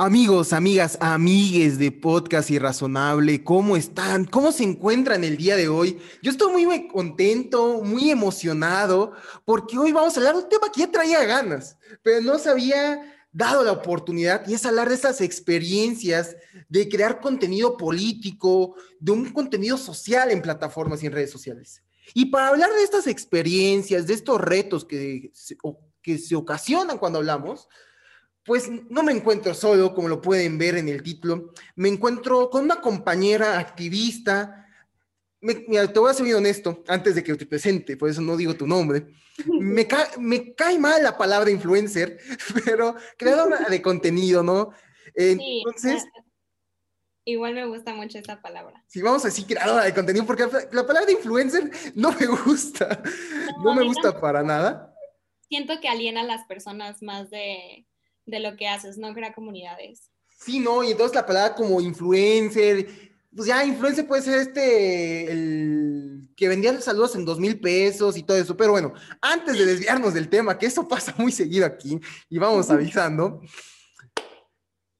Amigos, amigas, amigues de Podcast Irrazonable, ¿cómo están? ¿Cómo se encuentran el día de hoy? Yo estoy muy contento, muy emocionado, porque hoy vamos a hablar de un tema que ya traía ganas, pero no se había dado la oportunidad, y es hablar de esas experiencias de crear contenido político, de un contenido social en plataformas y en redes sociales. Y para hablar de estas experiencias, de estos retos que que se ocasionan cuando hablamos, pues no me encuentro solo, como lo pueden ver en el título, me encuentro con una compañera activista. mira, te voy a ser honesto antes de que te presente, por eso no digo tu nombre. Me, me cae mal la palabra influencer, pero creadora de contenido, ¿no? Entonces. igual me gusta mucho esa palabra. Sí, vamos a decir creadora de contenido, porque la palabra influencer no me gusta. No, me gusta para nada. Siento que aliena a las personas más de de lo que haces, no crea comunidades. Sí, no, y entonces la palabra como influencer, pues ya influencer puede ser este, el que vendía saludos en dos mil pesos y todo eso, pero bueno, antes de desviarnos del tema, que eso pasa muy seguido aquí, y vamos avisando.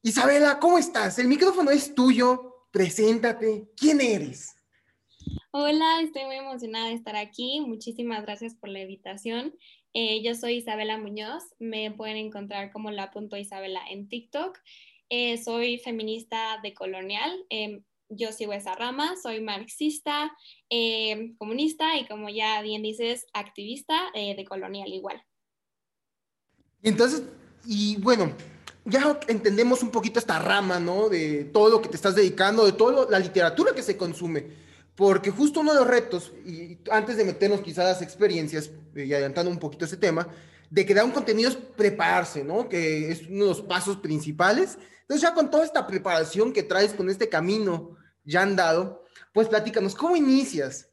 Isabela, ¿cómo estás? El micrófono es tuyo, preséntate, ¿quién eres? Hola, estoy muy emocionada de estar aquí. Muchísimas gracias por la invitación. Eh, yo soy Isabela Muñoz, me pueden encontrar como la punto Isabela en TikTok. Eh, soy feminista de colonial, em, yo sigo esa rama, soy marxista, em, comunista y como ya bien dices, activista eh, de colonial igual. Entonces, y bueno, ya entendemos un poquito esta rama, ¿no? De todo lo que te estás dedicando, de toda la literatura que se consume. Porque justo uno de los retos, y antes de meternos quizás a las experiencias, eh, y adelantando un poquito ese tema, de crear un contenido es prepararse, ¿no? Que es uno de los pasos principales. Entonces ya con toda esta preparación que traes con este camino ya andado, pues platícanos, ¿cómo inicias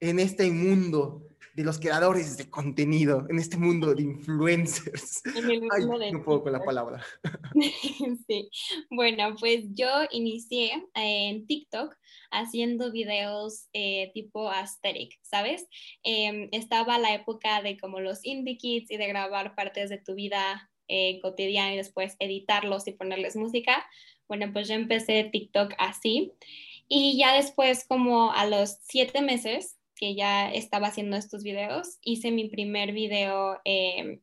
en este mundo de los creadores de contenido en este mundo de influencers. no puedo con la palabra. sí, bueno, pues yo inicié en TikTok haciendo videos eh, tipo aesthetic, ¿sabes? Em, estaba la época de como los indie kits y de grabar partes de tu vida eh, cotidiana y después editarlos y ponerles música. Bueno, pues yo empecé TikTok así. Y ya después, como a los siete meses, que ya estaba haciendo estos videos, hice mi primer video em,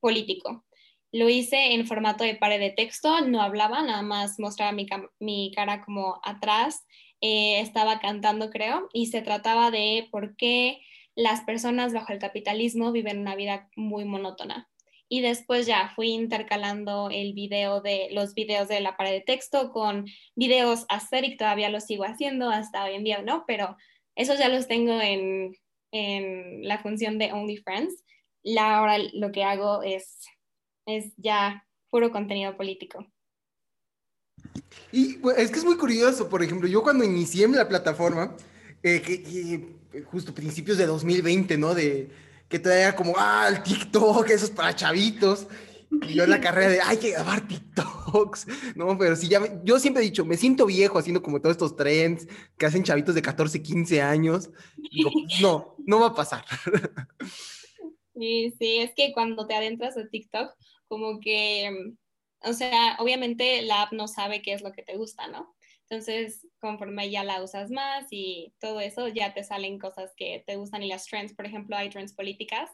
político. Lo hice en formato de pared de texto, no hablaba, nada más mostraba mi, mi cara como atrás, eh, estaba cantando creo, y se trataba de por qué las personas bajo el capitalismo viven una vida muy monótona. Y después ya fui intercalando el video de los videos de la pared de texto con videos y todavía lo sigo haciendo hasta hoy en día, ¿no? Pero esos ya los tengo en, la función de OnlyFriends. La, ahora lo que hago es, es ya puro contenido político. Y es que es muy curioso, por ejemplo, yo cuando inicié en la plataforma, eh, que, justo principios de 2020, ¿no? De que traía como, ah, el TikTok, eso es para chavitos. Y yo en la carrera de, hay que grabar TikToks, ¿no? Pero sí, ya, yo siempre he dicho, me siento viejo haciendo como todos estos trends que hacen chavitos de 14, 15 años. Pues, no, no va a pasar. Sí, sí, es que cuando te adentras a TikTok, como que, o sea, obviamente la app no sabe qué es lo que te gusta, ¿no? Entonces, conforme ya la usas más y todo eso, ya te salen cosas que te gustan y las trends, por ejemplo, hay trends políticas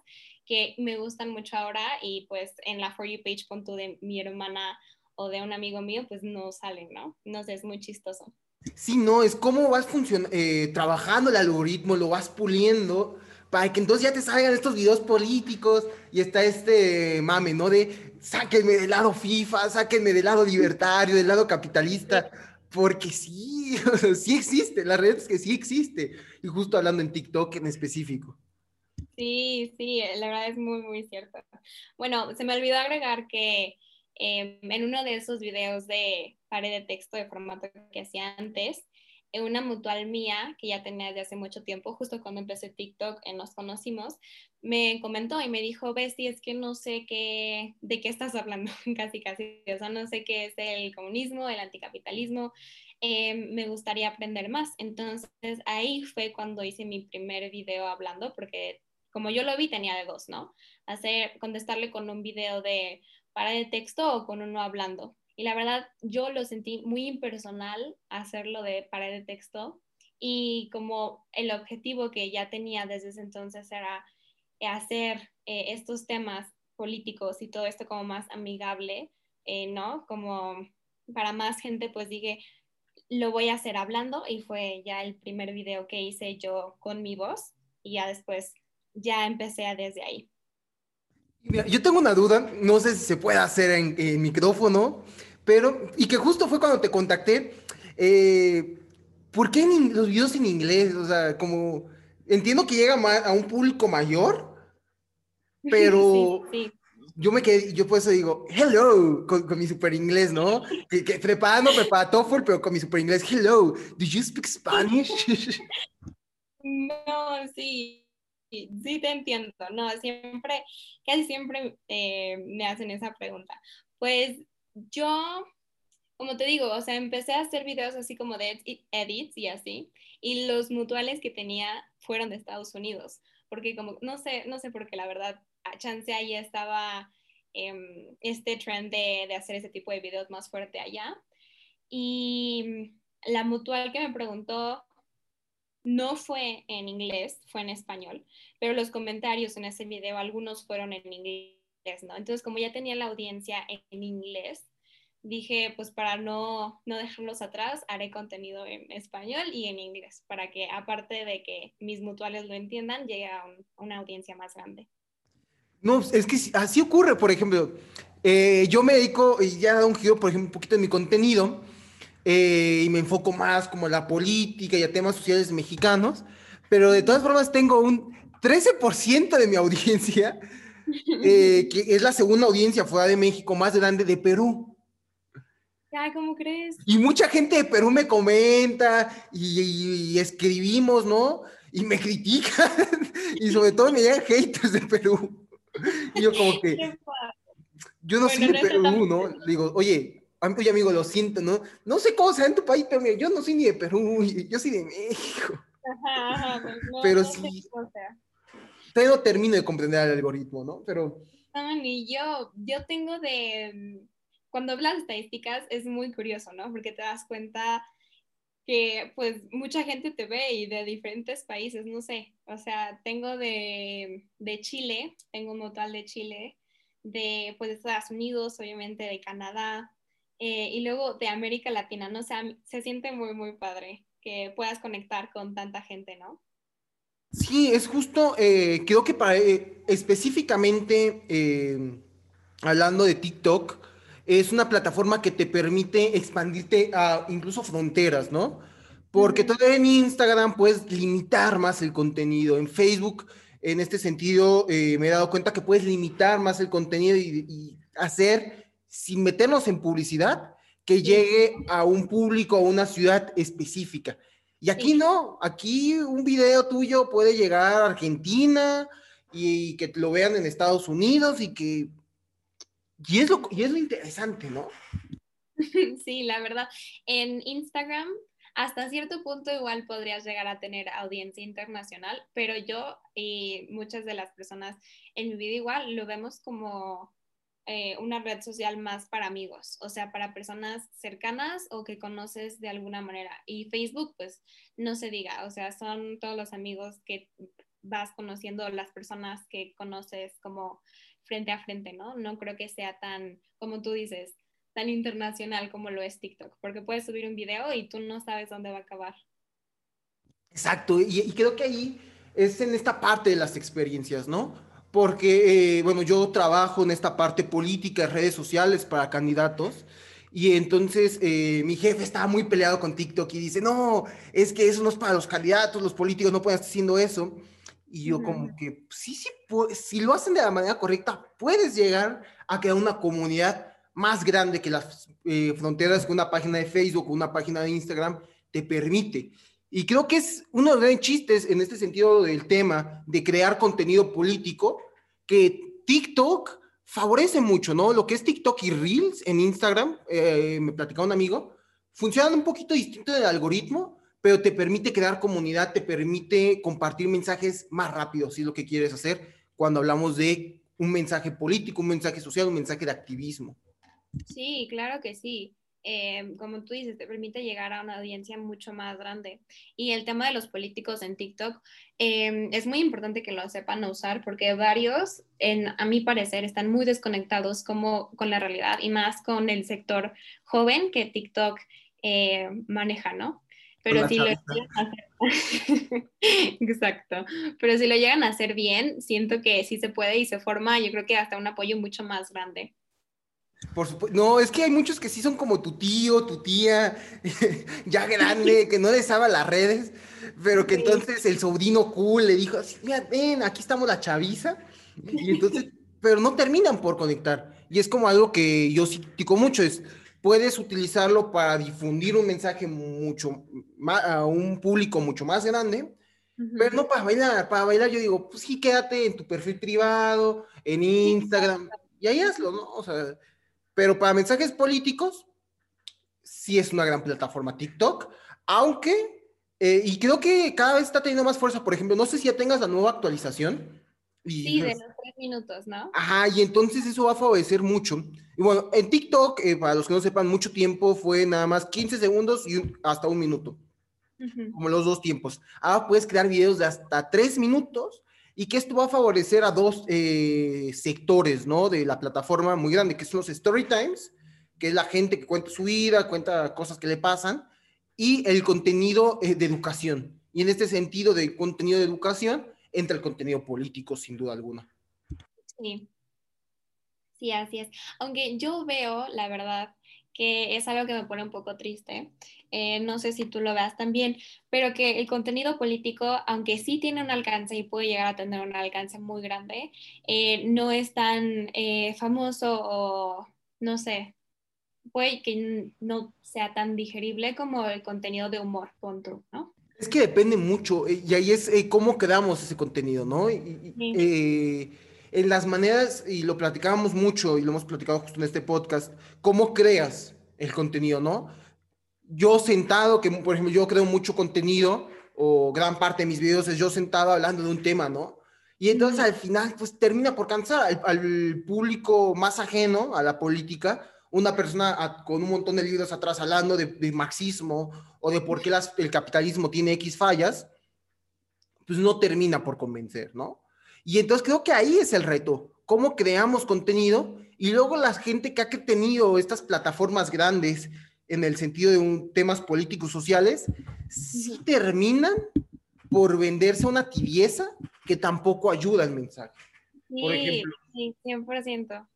que me gustan mucho ahora y pues en la For You page punto de mi hermana o de un amigo mío, pues no salen, ¿no? No sé, es muy chistoso. Sí, no, es cómo vas eh, trabajando el algoritmo, lo vas puliendo para que entonces ya te salgan estos videos políticos y está este mame, ¿no? De sáquenme del lado FIFA, sáquenme del lado libertario, del lado capitalista, porque sí, sí existe, la realidad es que sí existe, y justo hablando en TikTok en específico. Sí, sí, eh, la verdad es muy, muy cierto. Bueno, se me olvidó agregar que em, en uno de esos videos de pared de texto de formato que hacía antes, en una mutual mía que ya tenía desde hace mucho tiempo, justo cuando empecé TikTok, eh, nos conocimos, me comentó y me dijo, Bestie, es que no sé qué, de qué estás hablando, casi, casi, o sea, no sé qué es el comunismo, el anticapitalismo, em, me gustaría aprender más. Entonces ahí fue cuando hice mi primer video hablando, porque como yo lo vi, tenía de dos, ¿no? Hacer, contestarle con un video de para de texto o con uno hablando. Y la verdad, yo lo sentí muy impersonal hacerlo de pared de texto y como el objetivo que ya tenía desde entonces era hacer eh, estos temas políticos y todo esto como más amigable, eh, ¿no? Como para más gente, pues dije, lo voy a hacer hablando y fue ya el primer video que hice yo con mi voz y ya después ya empecé desde ahí. Yo tengo una duda, no sé si se puede hacer en, micrófono, pero, y que justo fue cuando te contacté, eh, ¿por qué los videos en inglés? O sea, como, entiendo que llega a un público mayor, pero yo me quedé, yo por eso digo, hello, con, mi super inglés, ¿no? Que, que preparándome para TOEFL, pero con mi super inglés, hello, do you speak Spanish? No, sí, sí te entiendo, no, siempre, casi siempre eh, me hacen esa pregunta. Pues yo, como te digo, o sea, empecé a hacer videos así como de edits y así, y los mutuales que tenía fueron de Estados Unidos, porque como, no sé, no sé por qué la verdad, chance ahí estaba em, este trend de, de, hacer ese tipo de videos más fuerte allá. Y la mutual que me preguntó no fue en inglés, fue en español, pero los comentarios en ese video, algunos fueron en inglés, ¿no? Entonces, como ya tenía la audiencia en inglés, dije, pues para no, no dejarlos atrás, haré contenido en español y en inglés, para que aparte de que mis mutuales lo entiendan, llegue a una audiencia más grande. No, es que así ocurre, por ejemplo, eh, yo me dedico, y ya he dado un giro, por ejemplo, un poquito en mi contenido, eh, y me enfoco más como a la política y a temas sociales mexicanos, pero de todas formas tengo un 13% de mi audiencia, eh, que es la segunda audiencia fuera de México más grande de Perú. ¿cómo crees? Y mucha gente de Perú me comenta y, y escribimos, ¿no? Y me critican y sobre todo me llegan haters de Perú. Y yo como que, yo no soy de Perú, ¿no? Digo, oye, oye amigo, lo siento, ¿no? No sé cómo sea en tu país, pero yo no soy ni de Perú, yo soy de México. Ajá, pues pero sí, todavía no termino de comprender el algoritmo, ¿no? Pero... No, ni yo, yo tengo de, cuando hablas de estadísticas es muy curioso, ¿no? Porque te das cuenta que pues mucha gente te ve y de diferentes países, no sé, o sea, tengo de, de Chile, tengo un total de Chile, de pues de Estados Unidos, obviamente de Canadá, eh, y luego de América Latina, ¿no? O sea, se siente muy, muy padre que puedas conectar con tanta gente, ¿no? Sí, es justo, eh, creo que para, eh, específicamente hablando de TikTok, es una plataforma que te permite expandirte a incluso fronteras, ¿no? Porque todavía en Instagram puedes limitar más el contenido. En Facebook, en este sentido, eh, me he dado cuenta que puedes limitar más el contenido y, hacer, sin meternos en publicidad, que llegue a un público, a una ciudad específica. Y aquí no, aquí un video tuyo puede llegar a Argentina y que lo vean en Estados Unidos y que y es, lo, y es lo interesante, ¿no? Sí, la verdad. En Instagram, hasta cierto punto igual podrías llegar a tener audiencia internacional, pero yo y muchas de las personas en mi vida igual lo vemos como eh, una red social más para amigos, o sea, para personas cercanas o que conoces de alguna manera. Y Facebook, pues no se diga, o sea, son todos los amigos que vas conociendo, las personas que conoces como frente a frente, ¿no? No creo que sea tan, como tú dices, tan internacional como lo es TikTok, porque puedes subir un video y tú no sabes dónde va a acabar. Exacto, y, creo que ahí es en esta parte de las experiencias, ¿no? Porque, eh, bueno, yo trabajo en esta parte política, redes sociales para candidatos, y entonces eh, mi jefe estaba muy peleado con TikTok y dice, no, es que eso no es para los candidatos, los políticos no pueden estar haciendo eso. Y yo como que, sí, sí, si lo hacen de la manera correcta, puedes llegar a crear una comunidad más grande que las eh, fronteras que una página de Facebook o una página de Instagram te permite. Y creo que es uno de los grandes chistes en este sentido del tema de crear contenido político, que TikTok favorece mucho, ¿no? Lo que es TikTok y Reels en Instagram, eh, me platicaba un amigo, funcionan un poquito distinto del algoritmo, pero te permite crear comunidad, te permite compartir mensajes más rápido, si es lo que quieres hacer cuando hablamos de un mensaje político, un mensaje social, un mensaje de activismo. Sí, claro que sí. Eh, como tú dices, te permite llegar a una audiencia mucho más grande. Y el tema de los políticos en TikTok eh, es muy importante que lo sepan usar porque varios, en, a mi parecer, están muy desconectados como, con la realidad y más con el sector joven que TikTok eh, maneja, ¿no? Pero si lo llegan a hacer... Exacto. Pero si lo llegan a hacer bien, siento que sí se puede y se forma, yo creo que hasta un apoyo mucho más grande. Por supuesto. No, es que hay muchos que sí son como tu tío, tu tía, ya grande, que no les sabe las redes, pero que entonces el sobrino cool le dijo así, mira, ven, aquí estamos la chaviza. Y entonces, pero no terminan por conectar. Y es como algo que yo sí mucho, es, puedes utilizarlo para difundir un mensaje mucho más, a un público mucho más grande, pero no para bailar. Para bailar yo digo, pues sí, quédate en tu perfil privado, en Instagram, y ahí hazlo, ¿no? O sea, pero para mensajes políticos, sí es una gran plataforma TikTok, aunque, eh, y creo que cada vez está teniendo más fuerza, por ejemplo, no sé si ya tengas la nueva actualización. sí, de los tres minutos, ¿no? Ajá, y entonces eso va a favorecer mucho. Y bueno, en TikTok, eh, para los que no sepan, mucho tiempo fue nada más 15 segundos y hasta un minuto, como los dos tiempos. Ahora puedes crear videos de hasta tres minutos y que esto va a favorecer a dos eh, sectores, ¿no? De la plataforma muy grande, que son los story times, que es la gente que cuenta su vida, cuenta cosas que le pasan, y el contenido eh, de educación. Y en este sentido de contenido de educación, entra el contenido político, sin duda alguna. Sí. Sí, así es. Aunque yo veo, la verdad, que es algo que me pone un poco triste. Eh, no sé si tú lo veas también, pero que el contenido político, aunque sí tiene un alcance y puede llegar a tener un alcance muy grande, eh, no es tan eh, famoso o no sé, puede que no sea tan digerible como el contenido de humor, punto, ¿no? Es que depende mucho, y ahí es cómo creamos ese contenido, ¿no? En las maneras, y lo platicábamos mucho y lo hemos platicado justo en este podcast, cómo creas el contenido, ¿no? Yo sentado, que por ejemplo yo creo mucho contenido, o gran parte de mis videos es yo sentado hablando de un tema, ¿no? Y entonces al final, pues termina por cansar al, público más ajeno a la política, una persona con un montón de libros atrás hablando de, marxismo o de por qué el capitalismo tiene X fallas, pues no termina por convencer, ¿no? Y entonces creo que ahí es el reto, cómo creamos contenido y luego la gente que ha tenido estas plataformas grandes en el sentido de un, temas políticos sociales, sí terminan por venderse una tibieza que tampoco ayuda al mensaje. Por ejemplo, sí, 100%.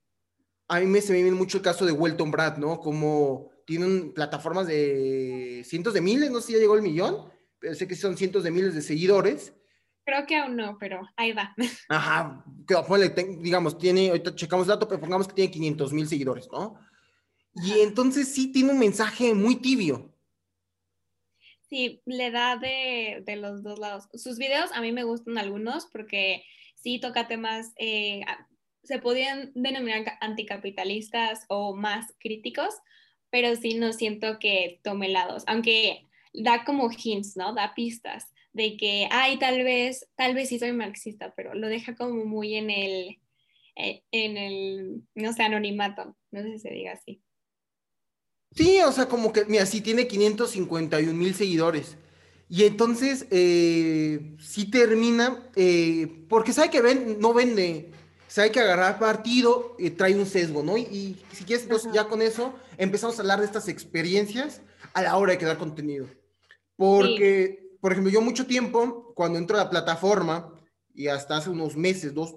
A mí me se me viene mucho el caso de Welton Brad, ¿no? Como tienen plataformas de cientos de miles, no sé si ya llegó el millón, pero sé que son cientos de miles de seguidores Creo que aún no, pero ahí va. Ajá, digamos, tiene, ahorita checamos el dato, pero pongamos que tiene 500 mil seguidores, ¿no? Y entonces sí tiene un mensaje muy tibio. Sí, le da de, de, los dos lados. Sus videos a mí me gustan algunos porque sí toca temas, eh, se podrían denominar anticapitalistas o más críticos, pero sí no siento que tome lados, aunque da como hints, ¿no? Da pistas de que, ay, tal vez, tal vez sí soy marxista, pero lo deja como muy en el, eh, en el, no sé, anonimato, no sé si se diga así. Sí, o sea, como que, mira, sí tiene 551 mil seguidores. Y entonces, eh, sí termina, eh, porque sabe que ven, no vende, sabe que agarrar partido trae un sesgo, ¿no? Y, si quieres, entonces ya con eso empezamos a hablar de estas experiencias a la hora de crear contenido. Porque por ejemplo, yo mucho tiempo, cuando entro a la plataforma, y hasta hace unos meses, dos,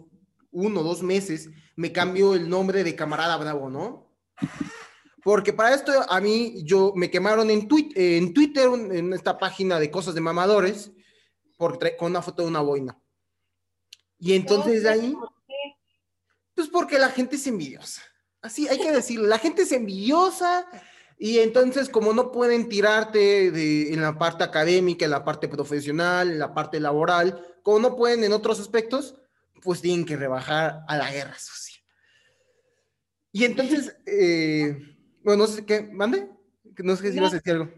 uno, dos meses, me cambio el nombre de Camarada Bravo, ¿no? Porque para esto a mí, yo me quemaron en, en Twitter, en esta página de cosas de mamadores, por con una foto de una boina. Y entonces de ahí, pues porque la gente es envidiosa. Así hay que decirlo, la gente es envidiosa y entonces, como no pueden tirarte de, en la parte académica, en la parte profesional, en la parte laboral, como no pueden en otros aspectos, pues tienen que rebajar a la guerra social. Y entonces, eh, bueno, no sé qué, mande, no sé si ibas a decir algo.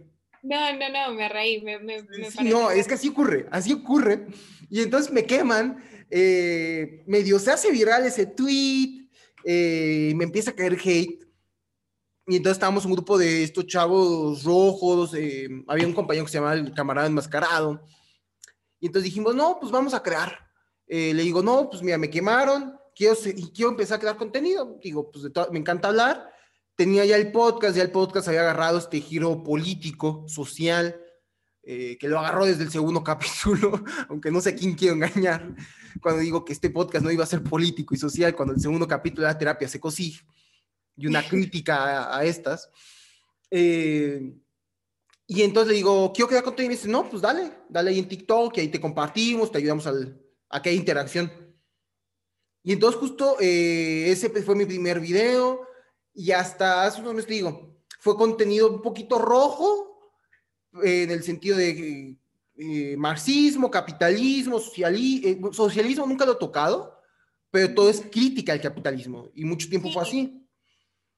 No, no, no, me reí, me, me, No, es que así ocurre, así ocurre. Y entonces me queman, eh, medio se hace viral ese tweet, eh, me empieza a caer hate Y entonces estábamos un grupo de estos chavos rojos, eh, había un compañero que se llamaba el camarada enmascarado. Y entonces dijimos, no, pues vamos a crear. Eh, le digo, no, pues mira, me quemaron, quiero, quiero empezar a crear contenido. Digo, pues me encanta hablar. Tenía ya el podcast, ya el podcast había agarrado este giro político, social, eh, que lo agarró desde el segundo capítulo, aunque no sé a quién quiero engañar, cuando digo que este podcast no iba a ser político y social, cuando el segundo capítulo era terapia secosig y una crítica a, estas. Eh, y entonces le digo, quiero crear contenido y me dice, no, pues dale, dale ahí en TikTok, y ahí te compartimos, te ayudamos al, a que haya interacción. Y entonces justo eh, ese fue mi primer video y hasta hace unos meses digo, fue contenido un poquito rojo eh, en el sentido de eh, marxismo, capitalismo, socialismo, nunca lo he tocado, pero todo es crítica al capitalismo y mucho tiempo fue así.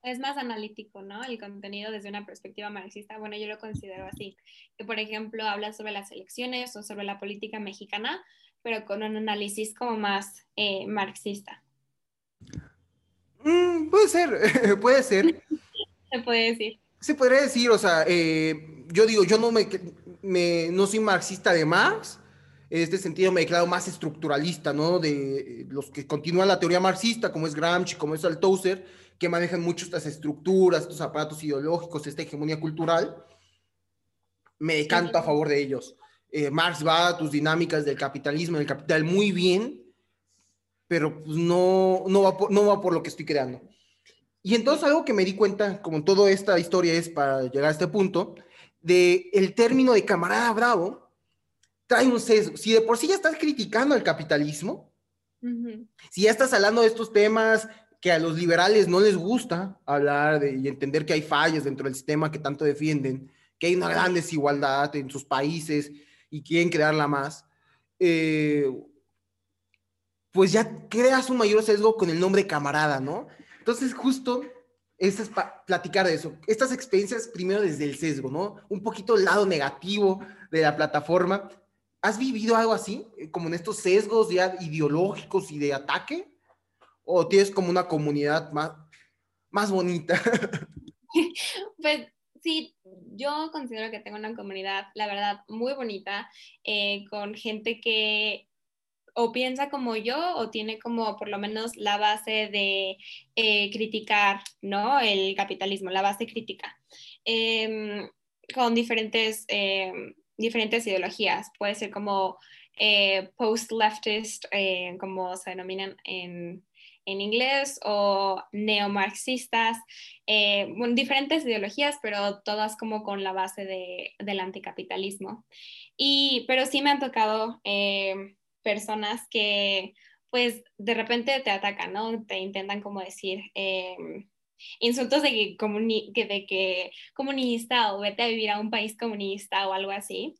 Es más analítico, ¿no? El contenido desde una perspectiva marxista. Bueno, yo lo considero así. Que, por ejemplo, habla sobre las elecciones o sobre la política mexicana, pero con un análisis como más eh, marxista. Mm, puede ser, puede ser. Se puede decir. Se podría decir, o sea, eh, yo digo, yo no me, me, no soy marxista de Marx, en este sentido me declaro más estructuralista, ¿no? De los que continúan la teoría marxista, como es Gramsci, como es Althusser, que manejan mucho estas estructuras, estos aparatos ideológicos, esta hegemonía cultural, me decanto a favor de ellos. Eh, Marx va a tus dinámicas del capitalismo, del capital muy bien, pero pues no, no, va por, no va por lo que estoy creando. Y entonces algo que me di cuenta, como toda esta historia es para llegar a este punto, de el término de camarada bravo, trae un sesgo. Si de por sí ya estás criticando el capitalismo, si ya estás hablando de estos temas que a los liberales no les gusta hablar de, y entender que hay fallas dentro del sistema que tanto defienden, que hay una gran desigualdad en sus países y quieren crearla más, eh, pues ya creas un mayor sesgo con el nombre camarada, ¿no? Entonces, justo, es platicar de eso. Estas experiencias, primero desde el sesgo, ¿no? Un poquito el lado negativo de la plataforma. ¿Has vivido algo así, eh, como en estos sesgos ya ideológicos y de ataque? ¿O tienes como una comunidad más, más bonita? pues sí, yo considero que tengo una comunidad, la verdad, muy bonita, eh, con gente que o piensa como yo o tiene como por lo menos la base de eh, criticar, ¿no? El capitalismo, la base crítica, em, con diferentes, em, diferentes ideologías. Puede ser como eh, post-leftist, como se denominan en en inglés o neomarxistas, eh, diferentes ideologías, pero todas como con la base de, del anticapitalismo. Y, pero sí me han tocado eh, personas que pues de repente te atacan, ¿no? Te intentan como decir eh, insultos de que, de que comunista o vete a vivir a un país comunista o algo así.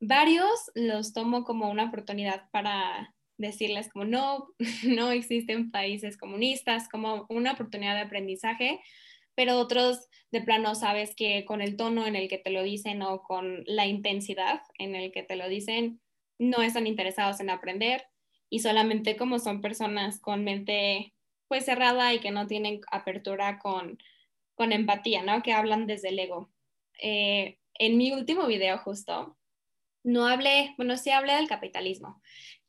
Varios los tomo como una oportunidad para decirles como no, no existen países comunistas, como una oportunidad de aprendizaje, pero otros de plano sabes que con el tono en el que te lo dicen o con la intensidad en el que te lo dicen, no están interesados en aprender y solamente como son personas con mente pues cerrada y que no tienen apertura con, con empatía, ¿no? Que hablan desde el ego. Eh, en mi último video justo, no hablé, bueno, sí hablé del capitalismo,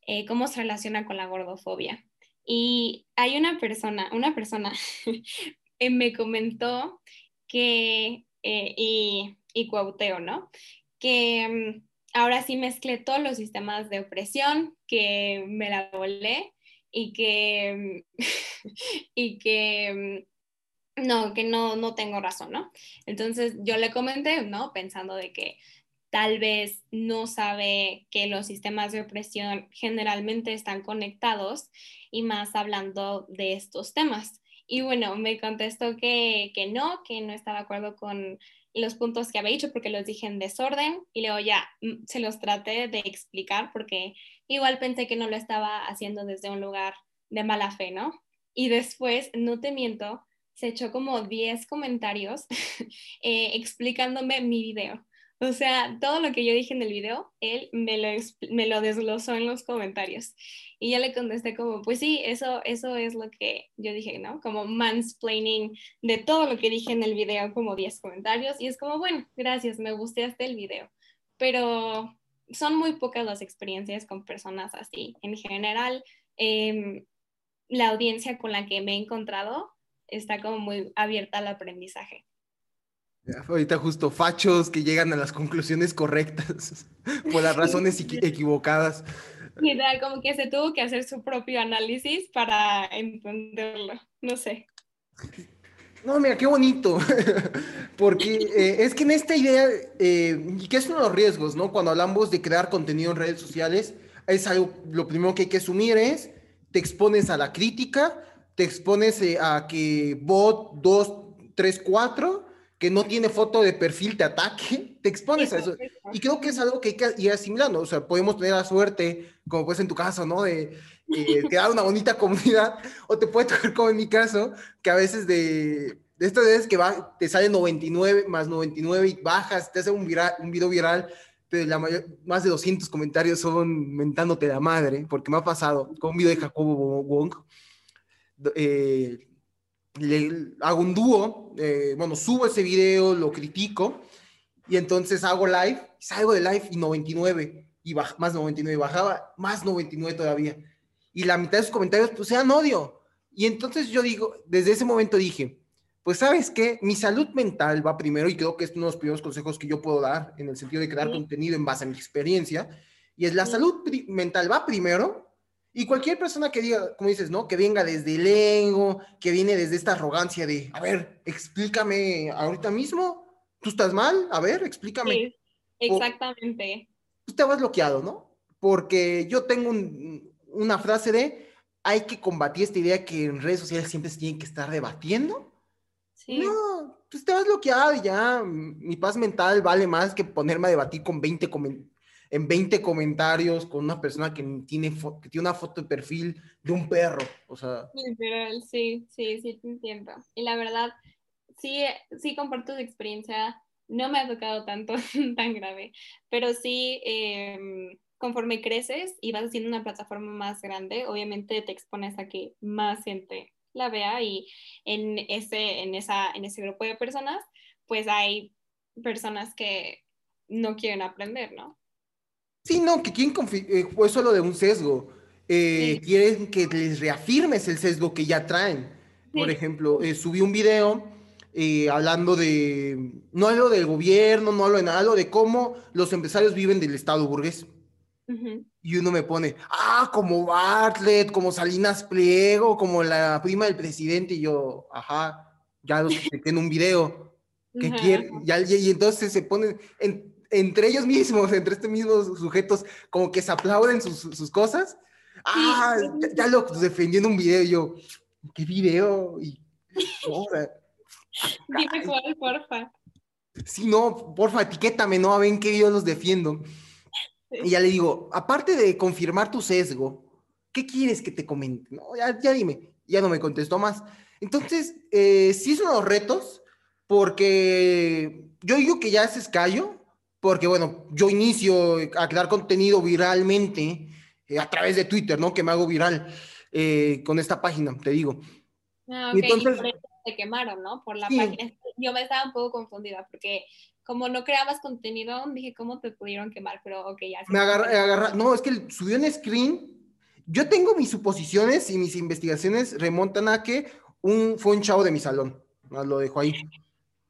eh, cómo se relaciona con la gordofobia. Y hay una persona, una persona me comentó que, eh, y, y cuauteo, ¿no? Que mm, ahora sí mezclé todos los sistemas de opresión, que me la volé y que, y que mm, no, que no, no tengo razón, ¿no? Entonces yo le comenté, ¿no? Pensando de que tal vez no sabe que los sistemas de opresión generalmente están conectados y más hablando de estos temas. Y bueno, me contestó que, que no, que no está de acuerdo con los puntos que había dicho porque los dije en desorden y luego ya mm, se los traté de explicar porque igual pensé que no lo estaba haciendo desde un lugar de mala fe, ¿no? Y después, no te miento, se echó como 10 comentarios eh, explicándome mi video O sea, todo lo que yo dije en el video, él me lo, me lo desglosó en los comentarios. Y yo le contesté como, pues sí, eso, eso es lo que yo dije, ¿no? Como mansplaining de todo lo que dije en el video, como 10 comentarios. Y es como, bueno, gracias, me hasta el video. Pero son muy pocas las experiencias con personas así. En general, em, la audiencia con la que me he encontrado está como muy abierta al aprendizaje. Ahorita justo fachos que llegan a las conclusiones correctas por las razones equivocadas. Mira, como que se tuvo que hacer su propio análisis para entenderlo, no sé. No, mira, qué bonito, porque eh, es que en esta idea, eh, y que es uno de los riesgos, ¿no? Cuando hablamos de crear contenido en redes sociales, es algo, lo primero que hay que asumir es, te expones a la crítica, te expones eh, a que bot 2, 3, 4 que no tiene foto de perfil te ataque, te expones a eso. Y creo que es algo que hay que ir asimilando. O sea, podemos tener la suerte, como pues en tu caso, ¿no? De eh, crear una bonita comunidad, o te puede tocar como en mi caso, que a veces de, de estas veces que va, te sale 99 más 99 y bajas, te hace un, viral, un video viral, pero la mayor, más de 200 comentarios son mentándote la madre, porque me ha pasado con un video de Jacobo Wong. Eh, le hago un dúo, eh, bueno, subo ese video, lo critico, y entonces hago live, salgo de live y 99, y baja, más 99, bajaba más 99 todavía. Y la mitad de sus comentarios, pues, sean odio. Y entonces yo digo, desde ese momento dije, pues, ¿sabes qué? Mi salud mental va primero, y creo que es uno de los primeros consejos que yo puedo dar, en el sentido de crear contenido en base a mi experiencia, y es la salud mental va primero, y cualquier persona que diga, como dices, ¿no? Que venga desde el ego, que viene desde esta arrogancia de, a ver, explícame ahorita mismo, tú estás mal, a ver, explícame. Sí, exactamente. tú te vas bloqueado, ¿no? Porque yo tengo una frase de, hay que combatir esta idea que en redes sociales siempre se tienen que estar debatiendo. Sí. No, pues te vas bloqueado y ya, mi paz mental vale más que ponerme a debatir con 20 comentarios en 20 comentarios con una persona que tiene, que tiene una foto de perfil de un perro, o sea. Literal, sí, sí, sí, te entiendo. Y la verdad, sí, sí comparto tu experiencia, no me ha tocado tanto, tan grave, pero sí, em, conforme creces y vas haciendo una plataforma más grande, obviamente te expones a que más gente la vea y en ese, en esa, en ese grupo de personas, pues hay personas que no quieren aprender, ¿no? Sí, no, que quieren eh, pues solo de un sesgo. Eh, quieren que les reafirmes el sesgo que ya traen. Por ejemplo, eh, subí un video hablando de, no hablo del gobierno, no hablo de nada, hablo de cómo los empresarios viven del Estado burgués. Y uno me pone, ah, como Bartlett, como Salinas Pliego, como la prima del presidente, y yo, ajá, ya lo expliqué en un video. ¿Qué quiere? Y, entonces se ponen, en, entre ellos mismos, entre estos mismos sujetos, como que se aplauden sus, sus cosas. Ah, ya, lo defendí en un video y yo, ¿qué video? Y, Dime cuál, porfa. Sí, no, porfa, etiquétame, ¿no? A ver qué video los defiendo. Y ya le digo, aparte de confirmar tu sesgo, ¿qué quieres que te comente? No, ya, ya dime, ya no me contestó más. Entonces, eh, sí son los retos, porque yo digo que ya es escallo, porque bueno, yo inicio a crear contenido viralmente eh, a través de Twitter, ¿no? Que me hago viral eh, con esta página, te digo. Ah, ok, y entonces, por eso te quemaron, ¿no? Por la página. Yo me estaba un poco confundida porque como no creabas contenido, dije, ¿cómo te pudieron quemar? Pero ok, ya. Me agarra, agarra, no, es que subió un screen. Yo tengo mis suposiciones y mis investigaciones remontan a que un, fue un chavo de mi salón. Lo dejo ahí.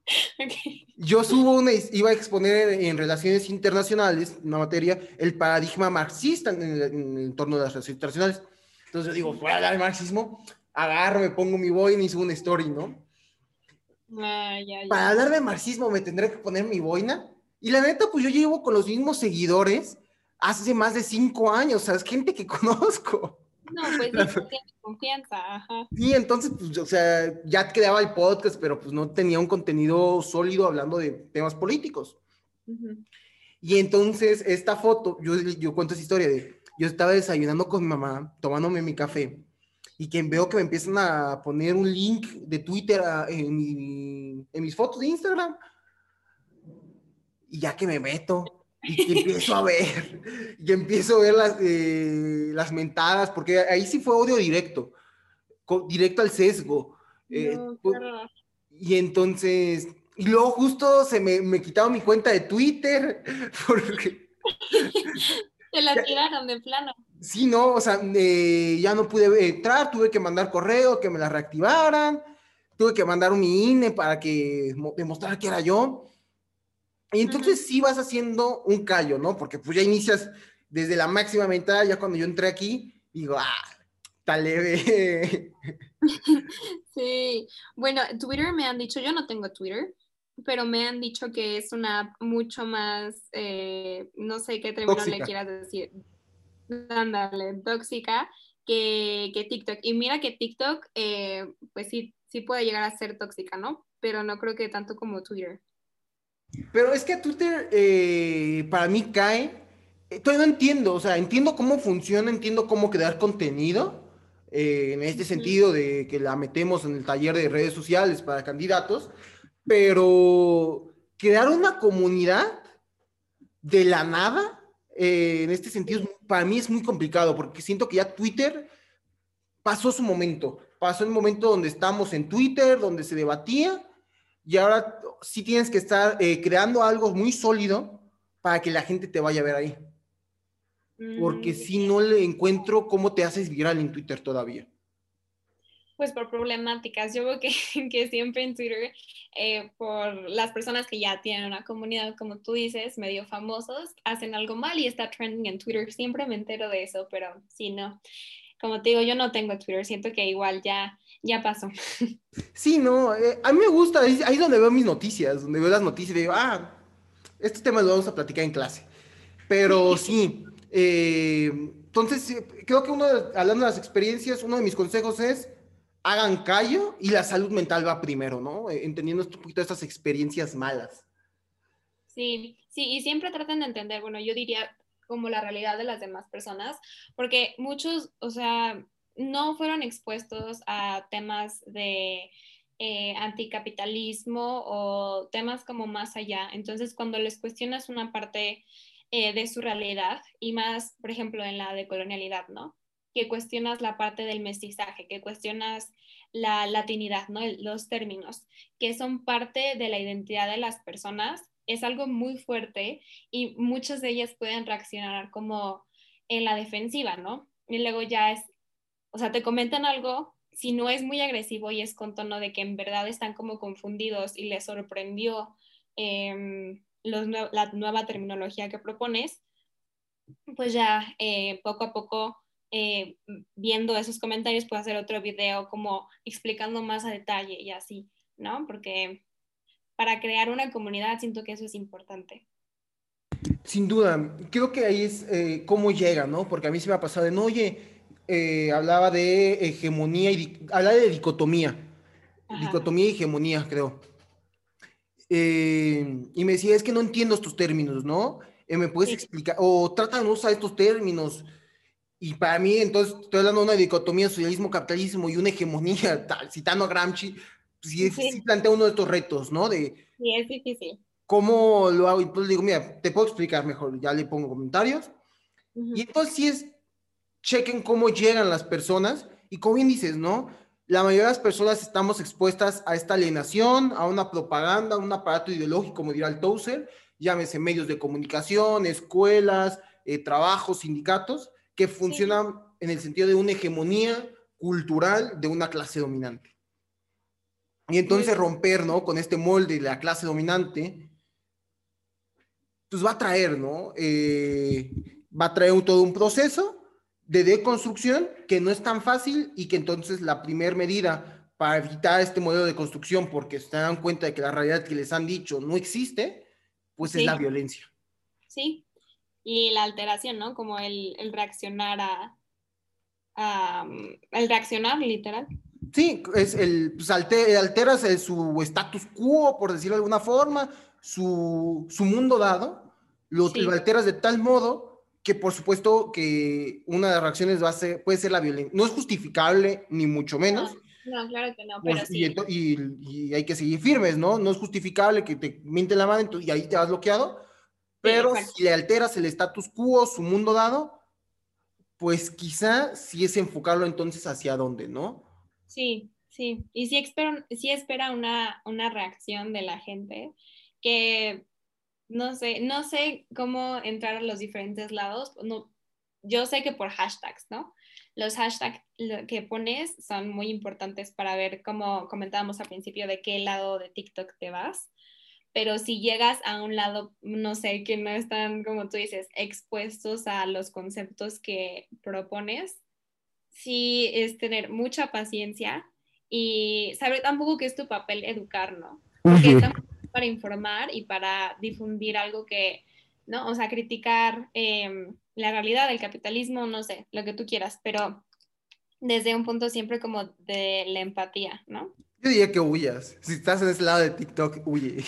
Yo subo una, iba a exponer en relaciones internacionales, una materia, el paradigma marxista en el, entorno de las relaciones internacionales. Entonces yo digo, voy a hablar de marxismo, agarro, me pongo mi boina y subo una story, ¿no? Ah, Para hablar de marxismo me tendré que poner mi boina. Y la neta, pues yo llevo con los mismos seguidores hace más de cinco años, o sea, es gente que conozco. No, pues sí, tiene confianza, ajá. Sí, entonces, pues, o sea, ya creaba el podcast, pero pues no tenía un contenido sólido hablando de temas políticos. Y entonces, esta foto, yo, yo cuento esa historia de, yo estaba desayunando con mi mamá, tomándome mi café, y que veo que me empiezan a poner un link de Twitter en, en mis fotos de Instagram. y ya que me meto y empiezo a ver, y empiezo a ver las, eh, las mentadas, porque ahí sí fue odio directo, directo al sesgo. Eh, y entonces, y luego justo se me, me quitaron mi cuenta de Twitter, porque... Te la tiraron de plano. Sí, no, o sea, eh, ya no pude entrar, tuve que mandar correo, que me la reactivaran, tuve que mandar un INE para que demostrara que era yo. Y entonces sí vas haciendo un callo, ¿no? Porque pues ya inicias desde la máxima mental, ya cuando yo entré aquí, digo, ah, está leve. Sí, bueno, Twitter me han dicho, yo no tengo Twitter, pero me han dicho que es una mucho más, eh, no sé qué término le quieras decir, ándale, tóxica que, que, TikTok. Y mira que TikTok, eh, pues sí, sí puede llegar a ser tóxica, ¿no? Pero no creo que tanto como Twitter. Pero es que Twitter eh, para mí cae, todavía no entiendo, o sea, entiendo cómo funciona, entiendo cómo crear contenido, en este sentido de que la metemos en el taller de redes sociales para candidatos, pero crear una comunidad de la nada, eh, en este sentido, para mí es muy complicado, porque siento que ya Twitter pasó su momento, pasó el momento donde estamos en Twitter, donde se debatía, y ahora sí tienes que estar eh, creando algo muy sólido para que la gente te vaya a ver ahí. Porque mm, si no le encuentro cómo te haces viral en Twitter todavía pues por problemáticas. Yo veo que, que siempre en Twitter, eh, por las personas que ya tienen una comunidad, como tú dices, medio famosos, hacen algo mal y está trending en Twitter. Siempre me entero de eso, pero sí, no. Como te digo, yo no tengo Twitter, siento que igual ya, ya pasó. Sí, no, eh, a mí me gusta, ahí es donde veo mis noticias, donde veo las noticias y digo, ah, este tema lo vamos a platicar en clase. Pero sí, eh, entonces creo que uno, hablando de las experiencias, uno de mis consejos es hagan callo y la salud mental va primero, ¿no? Eh, entendiendo un poquito estas experiencias malas. Sí, sí, y siempre traten de entender, bueno, yo diría como la realidad de las demás personas, porque muchos, o sea, no fueron expuestos a temas de eh, anticapitalismo o temas como más allá. Entonces, cuando les cuestionas una parte eh, de su realidad, y más, por ejemplo, en la de colonialidad, ¿no? que cuestionas la parte del mestizaje, que cuestionas la latinidad, ¿no? los términos, que son parte de la identidad de las personas, es algo muy fuerte y muchas de ellas pueden reaccionar como en la defensiva, ¿no? Y luego ya es, o sea, te comentan algo, si no es muy agresivo y es con tono de que en verdad están como confundidos y les sorprendió em, la nueva terminología que propones, pues ya eh, poco a poco eh, viendo esos comentarios puedo hacer otro video como explicando más a detalle y así, ¿no? Porque para crear una comunidad siento que eso es importante. Sin duda, creo que ahí es eh, cómo llega, ¿no? Porque a mí se me ha pasado de, no, oye, eh, hablaba de hegemonía y hablaba de dicotomía, dicotomía y hegemonía, creo. y me decía, es que no entiendo estos términos, ¿no? ¿Me puedes explicar? O trata de no usar estos términos. Y para mí, entonces, estoy hablando de una dicotomía socialismo, capitalismo y una hegemonía, tal, citando a Gramsci, pues sí, sí. plantea uno de estos retos, ¿no? De, sí, es difícil. ¿Cómo lo hago? Y pues digo, mira, te puedo explicar mejor, ya le pongo comentarios. Y entonces sí es, chequen cómo llegan las personas y como bien dices, ¿no? La mayoría de las personas estamos expuestas a esta alienación, a una propaganda, a un aparato ideológico, como dirá el Tozer, llámese medios de comunicación, escuelas, eh, trabajos, sindicatos, que funcionan en el sentido de una hegemonía cultural de una clase dominante. Y entonces romper, ¿no? Con este molde de la clase dominante, pues va a traer, ¿no? Eh, va a traer todo un proceso de deconstrucción que no es tan fácil y que entonces la primera medida para evitar este modelo de construcción, porque se dan cuenta de que la realidad que les han dicho no existe, pues es la violencia. Sí, y la alteración, ¿no? Como el, reaccionar a, el reaccionar literal. Sí, es el, pues alteras su status quo, por decirlo de alguna forma, su, mundo dado, lo, alteras de tal modo que por supuesto que una de las reacciones va a ser, puede ser la violencia. No es justificable, ni mucho menos, No, claro que no, pero Pues, sí. y, y- y hay que seguir firmes, ¿no? No es justificable que te mienten la mano y ahí te has bloqueado, pero si le alteras el status quo, su mundo dado, pues quizá sí es enfocarlo entonces hacia dónde, ¿no? Sí, sí. Y sí espera, sí espera una, una reacción de la gente que no sé, no sé cómo entrar a los diferentes lados. No, yo sé que por hashtags, ¿no? Los hashtags que pones son muy importantes para ver, como comentábamos al principio, de qué lado de TikTok te vas. Pero si llegas a un lado, no sé, que no están, como tú dices, expuestos a los conceptos que propones, sí es tener mucha paciencia y saber tampoco que es tu papel educar, ¿no? Porque estamos para informar y para difundir algo que, ¿no? O sea, criticar eh, la realidad del capitalismo, no sé, lo que tú quieras, pero desde un punto siempre como de la empatía, ¿no? Yo diría que huyas. Si estás en ese lado de TikTok, huye.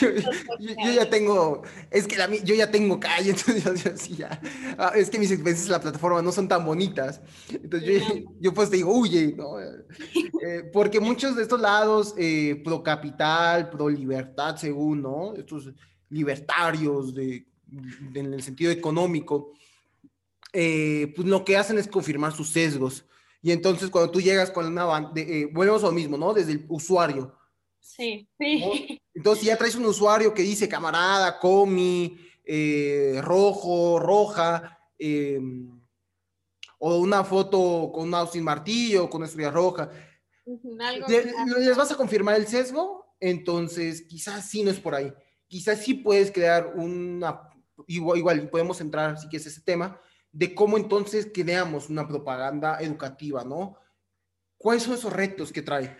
yo, yo- yo ya tengo, es que la yo ya tengo calle, entonces yo, yo sí ya. Ah, es que mis experiencias en la plataforma no son tan bonitas. Entonces yo, yo pues te digo, huye, ¿no? Eh, porque muchos de estos lados, eh, pro capital, pro libertad, según, ¿no? Estos libertarios de, de- en el sentido económico, eh, pues lo que hacen es confirmar sus sesgos. Y entonces cuando tú llegas con una banda, eh, volvemos a lo mismo, ¿no? Desde el usuario. Sí, ¿no? sí. Entonces si ya traes un usuario que dice camarada, comi, eh, rojo, roja, eh, o una foto con un Austin Martillo, con una estrella roja, Algo, les vas a confirmar el sesgo, entonces quizás sí no es por ahí. Quizás sí puedes crear una, igual, igual podemos entrar, si quieres, ese tema, de cómo entonces creamos una propaganda educativa, ¿no? ¿Cuáles son esos retos que trae?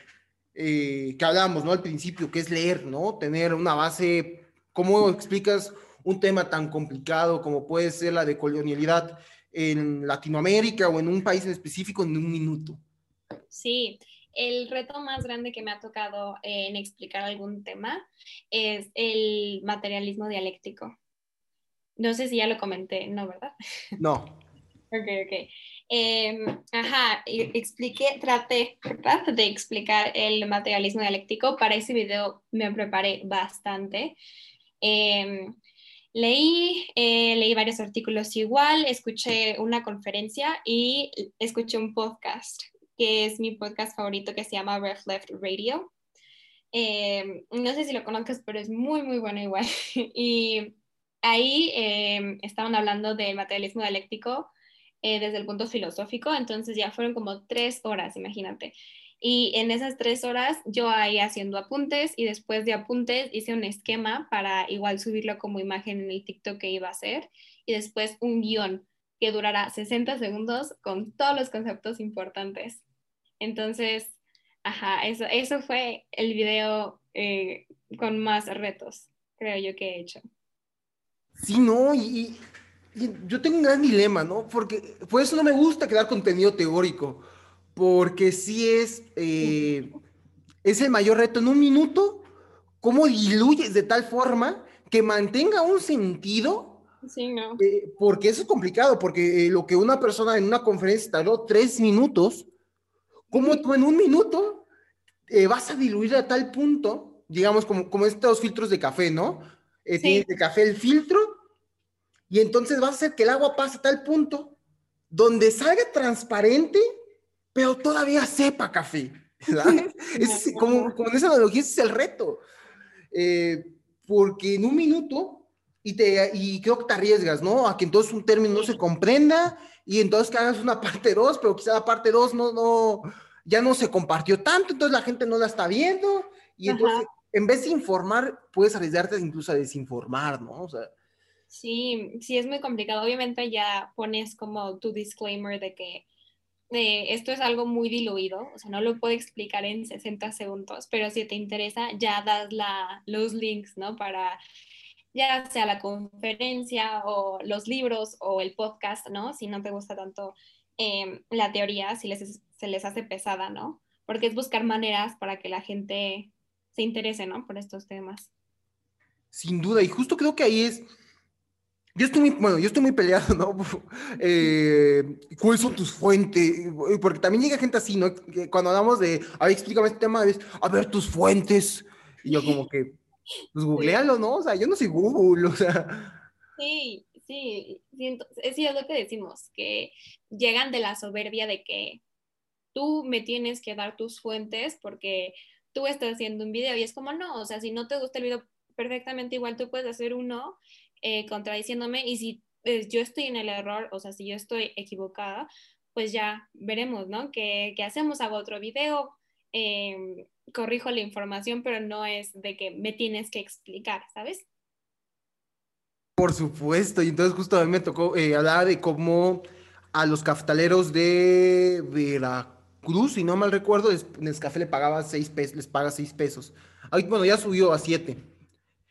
Eh, que hablamos, ¿no? Al principio, que es leer, ¿no? Tener una base, ¿cómo explicas un tema tan complicado como puede ser la de colonialidad en Latinoamérica o en un país en específico en un minuto? Sí, el reto más grande que me ha tocado eh, en explicar algún tema es el materialismo dialéctico. No sé si ya lo comenté, ¿no, verdad? No. Ok, ok. Eh, ajá, expliqué, traté, ¿verdad? De explicar el materialismo dialéctico. Para ese video me preparé bastante. Eh, leí, eh, leí varios artículos igual, escuché una conferencia y escuché un podcast, que es mi podcast favorito, que se llama Ref Left Radio. Eh, no sé si lo conozcas, pero es muy, muy bueno igual. y ahí eh, estaban hablando del materialismo dialéctico eh, desde el punto filosófico, entonces ya fueron como tres horas, imagínate. Y en esas tres horas yo ahí haciendo apuntes y después de apuntes hice un esquema para igual subirlo como imagen en el TikTok que iba a hacer y después un guion que durará 60 segundos con todos los conceptos importantes. Entonces, ajá, eso, eso fue el video eh, con más retos, creo yo que he hecho. Sí, no, y, y yo tengo un gran dilema, ¿no? Porque por eso no me gusta crear contenido teórico, porque sí es, eh, es el mayor reto en un minuto, cómo diluyes de tal forma que mantenga un sentido, Sí, no. eh, porque eso es complicado, porque eh, lo que una persona en una conferencia tardó tres minutos, ¿cómo tú en un minuto eh, vas a diluir a tal punto, digamos, como, como estos filtros de café, ¿no? Eh, Sí. Tienes de café el filtro y entonces vas a hacer que el agua pase a tal punto donde salga transparente, pero todavía sepa café. Es como, como en esa analogía, ese es el reto. Eh, porque en un minuto, y, te, y creo que te arriesgas, ¿no? A que entonces un término no se comprenda y entonces que hagas una parte 2, pero quizá la parte 2 no, no, ya no se compartió tanto, entonces la gente no la está viendo y entonces Ajá. En vez de informar, puedes arriesgarte incluso a desinformar, ¿no? O sea, Sí, sí es muy complicado. Obviamente ya pones como tu disclaimer de que esto es algo muy diluido, o sea, no lo puedo explicar en 60 segundos, pero si te interesa, ya das la, los links, ¿no? Para ya sea la conferencia o los libros o el podcast, ¿no? Si no te gusta tanto eh, la teoría, si les, se les hace pesada, ¿no? Porque es buscar maneras para que la gente se interese, ¿no? Por estos temas. sin duda, y justo creo que ahí es Yo estoy muy, bueno, yo estoy muy peleado, ¿no? Eh, ¿Cuáles son tus fuentes? Porque también llega gente así, ¿no? cuando hablamos de, a ver, explícame este tema, es, a ver, tus fuentes. Y yo como que, pues googlealo, ¿no? O sea, yo no soy Google, o sea. Sí, sí, sí, es lo que decimos, que llegan de la soberbia de que tú me tienes que dar tus fuentes porque tú estás haciendo un video y es como, no, o sea, si no te gusta el video perfectamente igual, tú puedes hacer uno eh, contradiciéndome y si eh, yo estoy en el error, o sea, si yo estoy equivocada, pues ya veremos, ¿no? ¿Qué, hacemos? Hago otro video, em, corrijo la información, pero no es de que me tienes que explicar, ¿sabes? Por supuesto, y entonces justo a mí me tocó eh, hablar de cómo a los cafetaleros de Veracruz, si no mal recuerdo, Nescafé le pagaba seis pesos, les paga seis pesos. Ahí, bueno, ya subió a siete.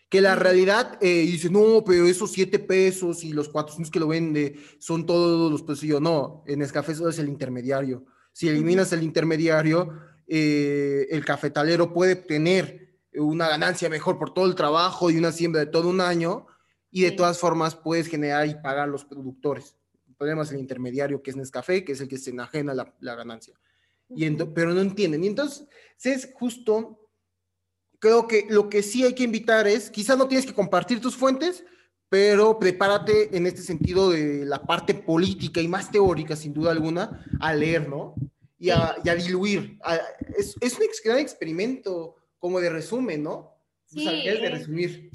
Que la realidad eh, dice, no, pero esos siete pesos y los 400 que lo vende son todos los pesos. Y yo, no, en Nescafé eso es el intermediario. Si eliminas el intermediario, eh, el cafetalero puede tener una ganancia mejor por todo el trabajo y una siembra de todo un año y de todas formas puedes generar y pagar a los productores. El problema es el intermediario que es Nescafé, que es el que se enajena la, la ganancia. Y pero no entienden. Y entonces es justo creo que lo que sí hay que invitar es, quizás no tienes que compartir tus fuentes, pero prepárate en este sentido de la parte política y más teórica, sin duda alguna, a leer, ¿no? Y a, diluir. es, es, un gran experimento como de resumen, ¿no? Sí, de resumir.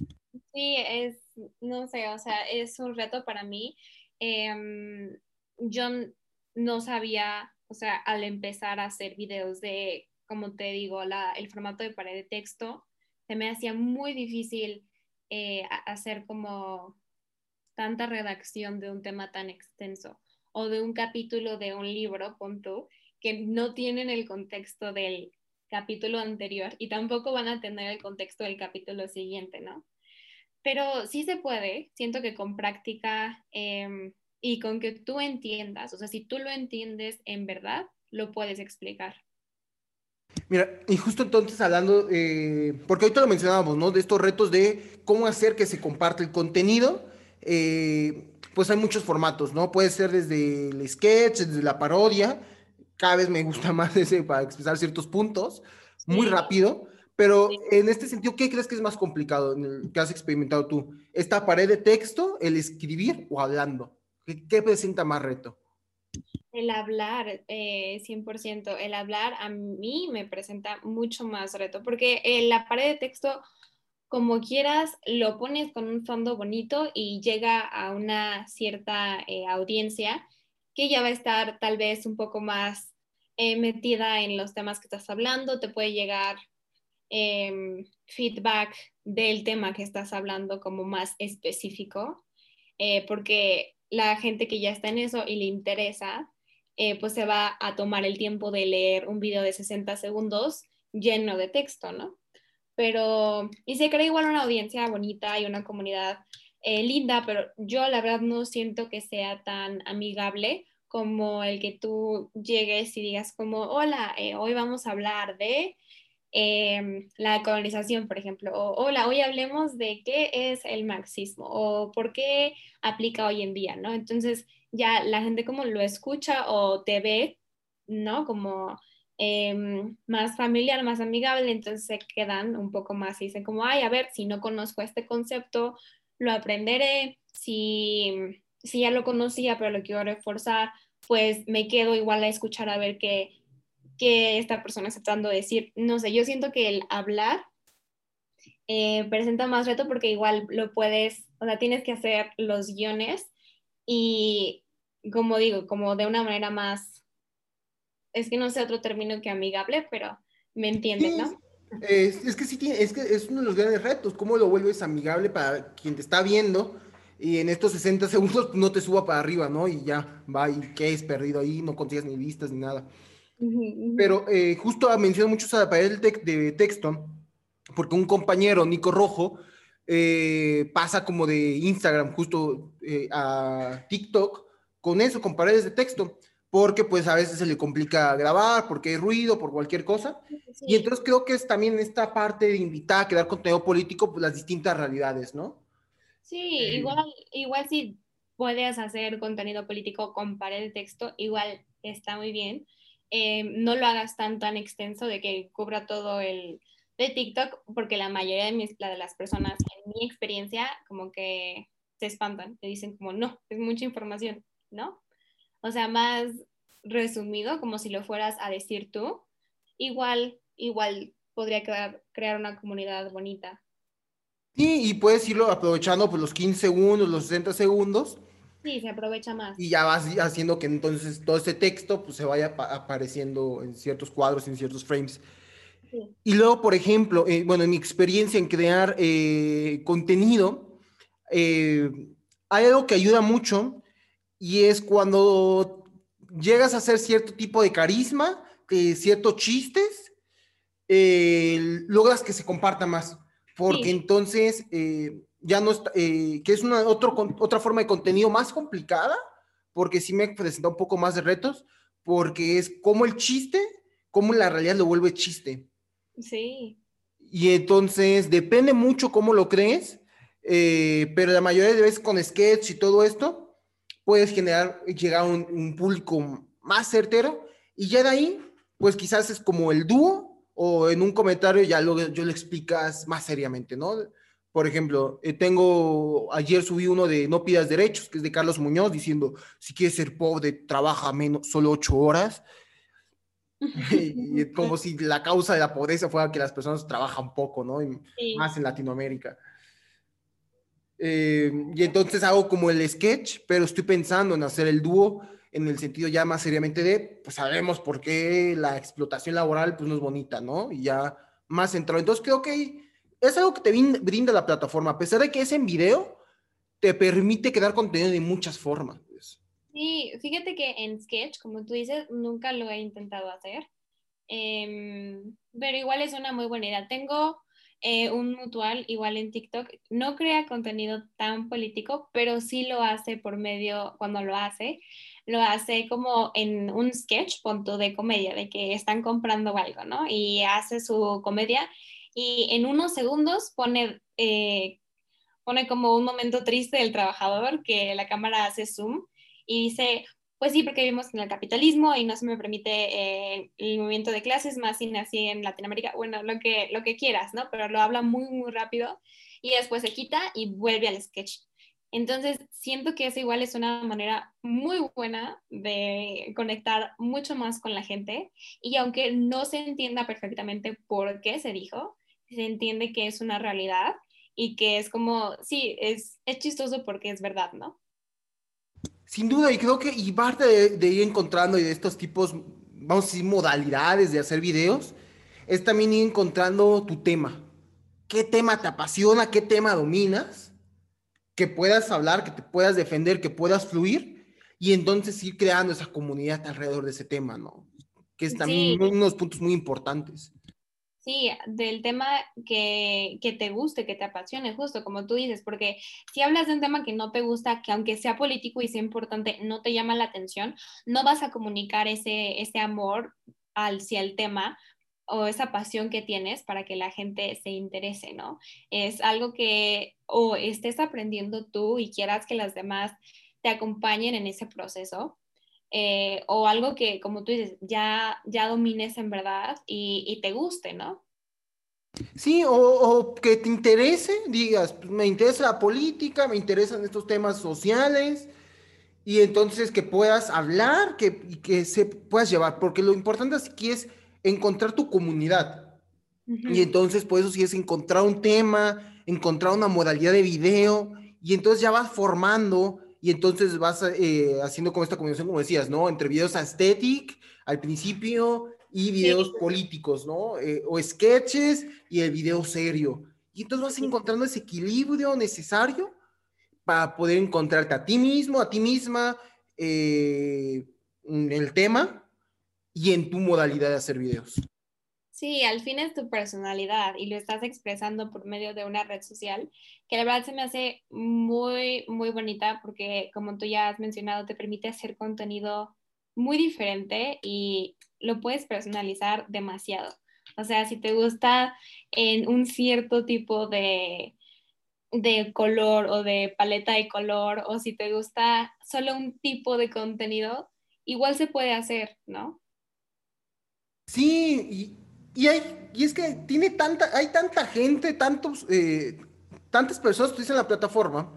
Sí, es, no sé, o sea, es un reto para mí. Em, yo no sabía, o sea, al empezar a hacer videos de como te digo, el formato de pared de texto, se me hacía muy difícil eh, hacer como tanta redacción de un tema tan extenso o de un capítulo de un libro, pon que no tienen el contexto del capítulo anterior y tampoco van a tener el contexto del capítulo siguiente, ¿no? Pero sí se puede, siento que con práctica em, y con que tú entiendas, o sea, si tú lo entiendes en verdad, lo puedes explicar. Mira, y justo entonces hablando, eh, porque ahorita lo mencionábamos, ¿no? De estos retos de cómo hacer que se comparte el contenido, eh, pues hay muchos formatos, ¿no? Puede ser desde el sketch, desde la parodia, cada vez me gusta más ese para expresar ciertos puntos, muy rápido, pero en este sentido, ¿qué crees que es más complicado en el que has experimentado tú? ¿Esta pared de texto, el escribir o hablando? ¿Qué, qué presenta más reto? El hablar, eh, 100%, el hablar a mí me presenta mucho más reto, porque en la pared de texto, como quieras, lo pones con un fondo bonito y llega a una cierta eh, audiencia que ya va a estar tal vez un poco más eh, metida en los temas que estás hablando, te puede llegar em, feedback del tema que estás hablando como más específico, eh, porque la gente que ya está en eso y le interesa, eh, pues se va a tomar el tiempo de leer un video de 60 segundos lleno de texto, ¿no? Pero, y se crea igual una audiencia bonita y una comunidad eh, linda, pero yo la verdad no siento que sea tan amigable como el que tú llegues y digas como, hola, eh, hoy vamos a hablar de em, la colonización, por ejemplo, o hola, hoy hablemos de qué es el marxismo o por qué aplica hoy en día, ¿no? Entonces, ya la gente como lo escucha o te ve, ¿no? Como em, más familiar, más amigable, entonces se quedan un poco más y dicen como, ay, a ver, si no conozco este concepto, lo aprenderé, si, si ya lo conocía, pero lo quiero reforzar, pues me quedo igual a escuchar a ver qué, qué esta persona está tratando de decir. No sé, yo siento que el hablar eh, presenta más reto porque igual lo puedes, o sea, tienes que hacer los guiones y como digo, como de una manera más, es que no sé otro término que amigable, pero me entiendes, ¿no? Es, que sí, es que es uno de los grandes retos, cómo lo vuelves amigable para quien te está viendo y en estos 60 segundos no te suba para arriba, ¿no? Y ya, va, y qué es perdido ahí, no consigues ni vistas ni nada. Pero eh, justo menciono mucho esa pared de texto, porque un compañero, Nico Rojo, eh, pasa como de Instagram justo eh, a TikTok con eso, con paredes de texto, porque pues a veces se le complica grabar, porque hay ruido, por cualquier cosa. Y entonces creo que es también esta parte de invitar a crear contenido político, pues las distintas realidades, ¿no? Sí, igual, igual si puedes hacer contenido político con pared de texto, igual está muy bien. Eh, no lo hagas tan tan extenso de que cubra todo el de TikTok, porque la mayoría de, mis, de las personas, en mi experiencia, como que se espantan, te dicen como, no, es mucha información, ¿no? O sea, más resumido, como si lo fueras a decir tú, igual, igual podría crear, crear una comunidad bonita. Sí, y puedes irlo aprovechando por los 15 segundos, los 60 segundos. Sí, se aprovecha más. Y ya vas haciendo que entonces todo ese texto pues, se vaya apareciendo en ciertos cuadros, en ciertos frames. Y luego, por ejemplo, eh, bueno, en mi experiencia en crear eh, contenido, eh, hay algo que ayuda mucho y es cuando llegas a hacer cierto tipo de carisma, ciertos chistes, logras que se comparta más porque entonces eh, ya no está, eh, que es una otro, otra forma de contenido más complicada, porque sí me presenta un poco más de retos, porque es como el chiste, como la realidad lo vuelve chiste. Sí. Y entonces depende mucho cómo lo crees, eh, pero la mayoría de veces con sketch y todo esto, puedes generar, llegar a un, un público más certero, y ya de ahí, pues quizás es como el dúo o en un comentario ya lo, yo le explicas más seriamente, ¿no? Por ejemplo, eh, tengo, ayer subí uno de No pidas derechos, que es de Carlos Muñoz, diciendo, si quieres ser pobre, trabaja menos, solo ocho horas. y como si la causa de la pobreza fuera que las personas trabajan poco, ¿no? Más en Latinoamérica. Eh, y entonces hago como el sketch, pero estoy pensando en hacer el dúo en el sentido ya más seriamente de, pues sabemos por qué la explotación laboral pues no es bonita, ¿no? Y ya más centrado. Entonces creo que es algo que te brinda la plataforma, a pesar de que es en video, te permite crear contenido de muchas formas. Pues. Sí, fíjate que en Sketch, como tú dices, nunca lo he intentado hacer, em, pero igual es una muy buena idea. Tengo eh, un mutual igual en TikTok, no crea contenido tan político, pero sí lo hace por medio, cuando lo hace, lo hace como en un sketch, punto de comedia, de que están comprando algo, ¿no? Y hace su comedia y en unos segundos pone, eh, pone como un momento triste del trabajador que la cámara hace zoom y dice, pues sí, porque vivimos en el capitalismo y no se me permite eh, el movimiento de clases, más sin así en Latinoamérica, bueno, lo que, lo que quieras, ¿no? Pero lo habla muy, muy rápido y después se quita y vuelve al sketch. Entonces, siento que eso igual es una manera muy buena de conectar mucho más con la gente y aunque no se entienda perfectamente por qué se dijo, se entiende que es una realidad y que es como, sí, es, es chistoso porque es verdad, ¿no? Sin duda, y creo que, y parte de, ir encontrando y de estos tipos, vamos a decir, modalidades de hacer videos, es también ir encontrando tu tema. ¿Qué tema te apasiona? ¿Qué tema dominas? que puedas hablar, que te puedas defender, que puedas fluir y entonces ir creando esa comunidad alrededor de ese tema, ¿no? Que es también unos puntos muy importantes. Sí, del tema que, que, te guste, que te apasione, justo como tú dices, porque si hablas de un tema que no te gusta, que aunque sea político y sea importante, no te llama la atención, no vas a comunicar ese, ese amor hacia el tema, o esa pasión que tienes para que la gente se interese, ¿no? Es algo que o estés aprendiendo tú y quieras que las demás te acompañen en ese proceso, eh, o algo que, como tú dices, ya, ya domines en verdad y, te guste, ¿no? Sí, o, que te interese, digas, pues, me interesa la política, me interesan estos temas sociales, y entonces que puedas hablar, que, que se puedas llevar, porque lo importante aquí es encontrar tu comunidad. Y entonces, pues eso sí es encontrar un tema, encontrar una modalidad de video, y entonces ya vas formando, y entonces vas eh, haciendo como esta combinación, como decías, ¿no? Entre videos aesthetic al principio y videos políticos, ¿no? Eh, o sketches y el video serio. Y entonces vas encontrando ese equilibrio necesario para poder encontrarte a ti mismo, a ti misma, eh, en el tema y en tu modalidad de hacer videos. Sí, al fin es tu personalidad y lo estás expresando por medio de una red social que la verdad se me hace muy, muy bonita porque como tú ya has mencionado, te permite hacer contenido muy diferente y lo puedes personalizar demasiado. O sea, si te gusta en un cierto tipo de, de color o de paleta de color o si te gusta solo un tipo de contenido, igual se puede hacer, ¿no? Sí, hay, y es que tiene tanta, hay tanta gente, tantos, eh, tantas personas que utilizan la plataforma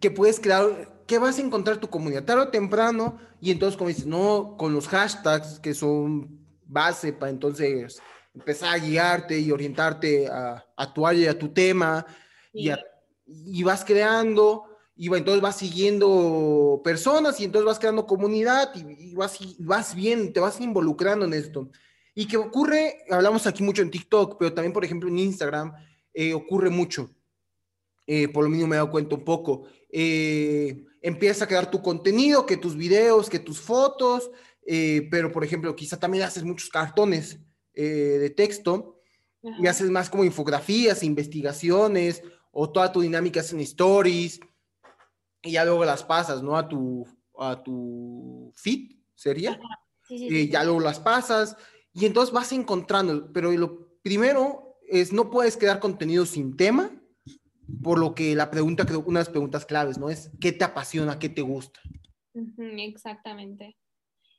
que puedes crear, que vas a encontrar tu comunidad tarde o temprano, y entonces como dices, no, con los hashtags que son base para entonces empezar a guiarte y orientarte a, a tu área y a tu tema, y, y, vas creando, y entonces vas siguiendo personas, y entonces vas creando comunidad, y, vas, vas bien, te vas involucrando en esto. Y que ocurre, hablamos aquí mucho en TikTok, pero también, por ejemplo, en Instagram, eh, ocurre mucho. Eh, por lo mismo me he dado cuenta un poco. Eh, empieza a crear tu contenido, que tus videos, que tus fotos, pero por ejemplo, quizá también haces muchos cartones de texto y haces más como infografías, investigaciones, o toda tu dinámica es en stories, y ya luego las pasas, ¿no? A tu, a tu feed, ¿sería? ya luego las pasas, y entonces vas encontrando, pero lo primero es no puedes crear contenido sin tema, por lo que la pregunta, creo, una de las preguntas claves, ¿no? Es ¿qué te apasiona, qué te gusta? exactamente.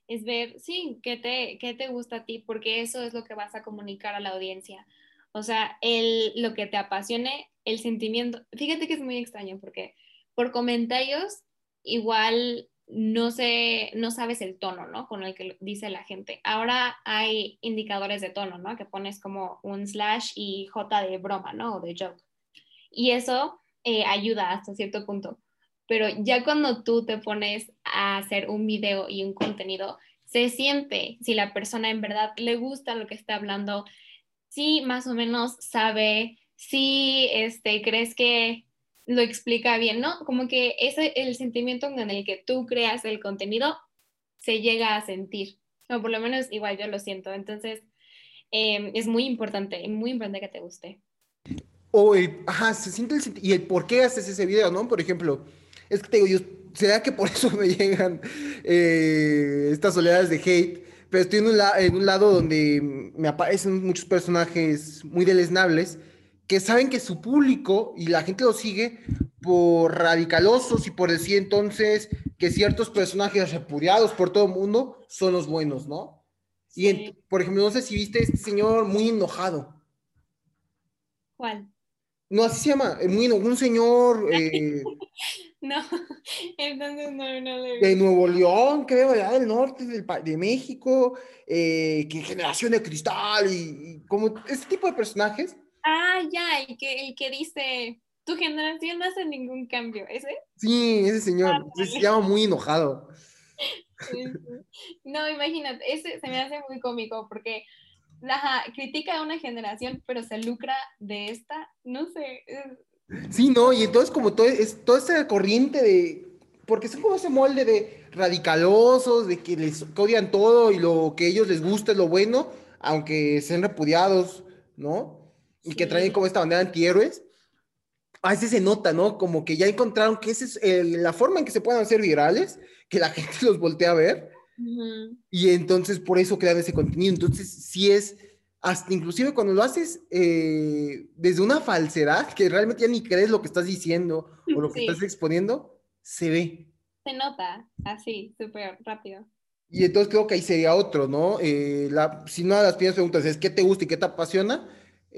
Es ver, sí, ¿qué te, qué te gusta a ti, porque eso es lo que vas a comunicar a la audiencia. O sea, el, lo que te apasione, el sentimiento. Fíjate que es muy extraño porque por comentarios igual no sé, no sabes el tono, ¿no? Con el que dice la gente. Ahora hay indicadores de tono, ¿no? Que pones como un slash y J de broma, ¿no? O de joke. Y eso eh, ayuda hasta cierto punto. Pero ya cuando tú te pones a hacer un video y un contenido, se siente si la persona en verdad le gusta lo que está hablando, si más o menos sabe, si este, crees que lo explica bien, ¿no? Como que ese el sentimiento en el que tú creas el contenido se llega a sentir, o por lo menos igual yo lo siento. Entonces, em, es muy importante, muy importante que te guste. O el, ajá, se siente el y el por qué haces ese video, ¿no? Por ejemplo, es que te digo, yo, ¿será que por eso me llegan eh, estas oleadas de hate? Pero estoy en un, en un lado donde me aparecen muchos personajes muy deleznables que saben que su público y la gente lo sigue por radicalosos y por decir entonces que ciertos personajes repudiados por todo el mundo son los buenos, ¿no? Y por ejemplo, no sé si viste este señor muy enojado. ¿Cuál? No, así se llama, eh, muy un señor... Eh, no, entonces no, no le De Nuevo León, creo, allá del norte de México, eh, que generación de cristal y, y como este tipo de personajes Ah, ya, el que, el que dice, tu generación no hace ningún cambio, ¿ese? Sí, ese señor, ah, se llama muy enojado. No, imagínate, ese se me hace muy cómico porque la, critica a una generación, pero se lucra de esta, no sé. Sí, no, y entonces como todo, es, toda esta corriente de, porque son como ese molde de radicalosos, de que les odian todo y lo que a ellos les gusta es lo bueno, aunque sean repudiados, ¿no? Y que traen como esta bandera antihéroes, a veces se nota, ¿no? Como que ya encontraron que esa es la forma en que se pueden hacer virales, que la gente los voltea a ver, y entonces por eso crean ese contenido. Entonces, sí es, hasta inclusive cuando lo haces eh, desde una falsedad, que realmente ya ni crees lo que estás diciendo o lo que estás exponiendo, se ve. Se nota, así, súper rápido. Y entonces creo que ahí sería otro, ¿no? Eh, la, si una de las primeras preguntas es, ¿qué te gusta y qué te apasiona?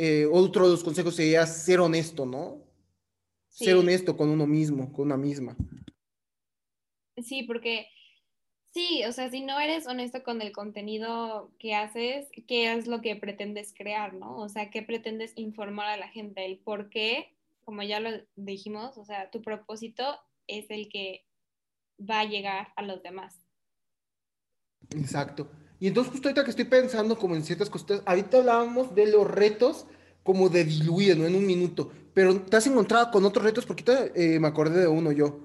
Eh, otro de los consejos sería ser honesto, ¿no? Ser honesto con uno mismo, con una misma. Sí, porque sí, o sea, si no eres honesto con el contenido que haces, ¿qué es lo que pretendes crear, no? O sea, ¿qué pretendes informar a la gente? El por qué, como ya lo dijimos, o sea, tu propósito es el que va a llegar a los demás. Exacto. Y entonces justo ahorita que estoy pensando como en ciertas cosas, ahorita hablábamos de los retos como de diluir, ¿no? En un minuto. Pero ¿te has encontrado con otros retos? Porque eh, me acordé de uno yo.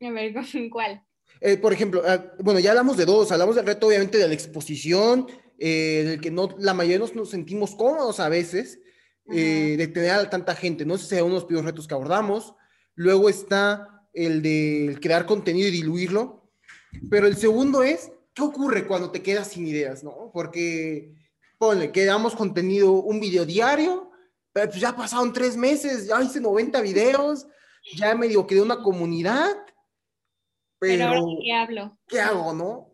A ver, ¿cuál? Eh, por ejemplo, ah, bueno, ya hablamos de dos. Hablamos del reto, obviamente, de la exposición, eh, del que no, la mayoría nos, nos sentimos cómodos a veces, de tener a tanta gente. No sé si sea uno de los primeros retos que abordamos. Luego está el de crear contenido y diluirlo. Pero el segundo es ¿qué ocurre cuando te quedas sin ideas, no? Porque, ponle, que damos contenido, un video diario, pero pues ya pasaron tres meses, ya hice 90 videos, ya medio quedé una comunidad. Pero, ahora, ¿qué hablo? ¿Qué hago, no?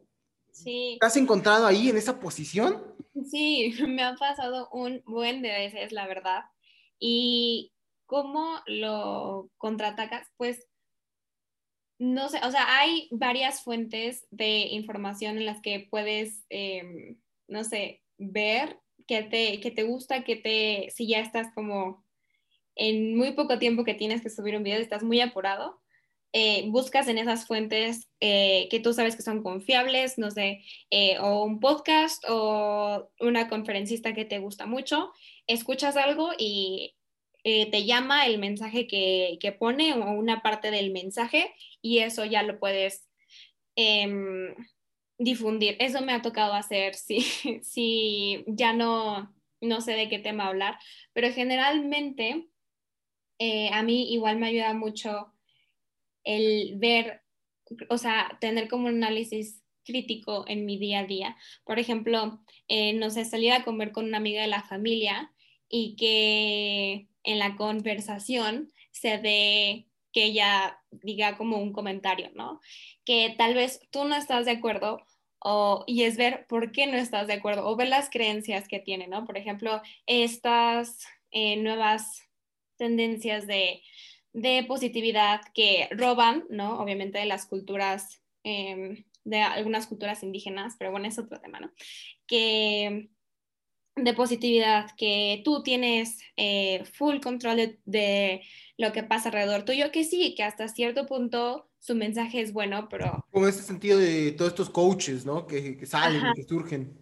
Sí. ¿Te has encontrado ahí en esa posición? Sí, me han pasado un buen de veces, la verdad. Y cómo lo contraatacas, pues no sé, o sea, hay varias fuentes de información en las que puedes, em, no sé, ver qué te, te gusta, que te, si ya estás como en muy poco tiempo que tienes que subir un video, estás muy apurado, eh, buscas en esas fuentes eh, que tú sabes que son confiables, no sé, eh, o un podcast o una conferencista que te gusta mucho, escuchas algo y te llama el mensaje que, que, pone o una parte del mensaje y eso ya lo puedes em, difundir. Eso me ha tocado hacer, si, si ya no, no sé de qué tema hablar, pero generalmente a mí igual me ayuda mucho el ver, o sea, tener como un análisis crítico en mi día a día. Por ejemplo, eh, no sé, salir a comer con una amiga de la familia y que en la conversación se dé que ella diga como un comentario, ¿no? Que tal vez tú no estás de acuerdo o, y es ver por qué no estás de acuerdo o ver las creencias que tiene, ¿no? Por ejemplo, estas eh, nuevas tendencias de de positividad que roban, ¿no? Obviamente de las culturas, em, de algunas culturas indígenas, pero bueno, es otro tema, ¿no? Que de positividad, que tú tienes eh, full control de, lo que pasa alrededor tuyo, que sí, que hasta cierto punto su mensaje es bueno, pero... Con ese sentido de todos estos coaches, ¿no? Que, que salen, que surgen.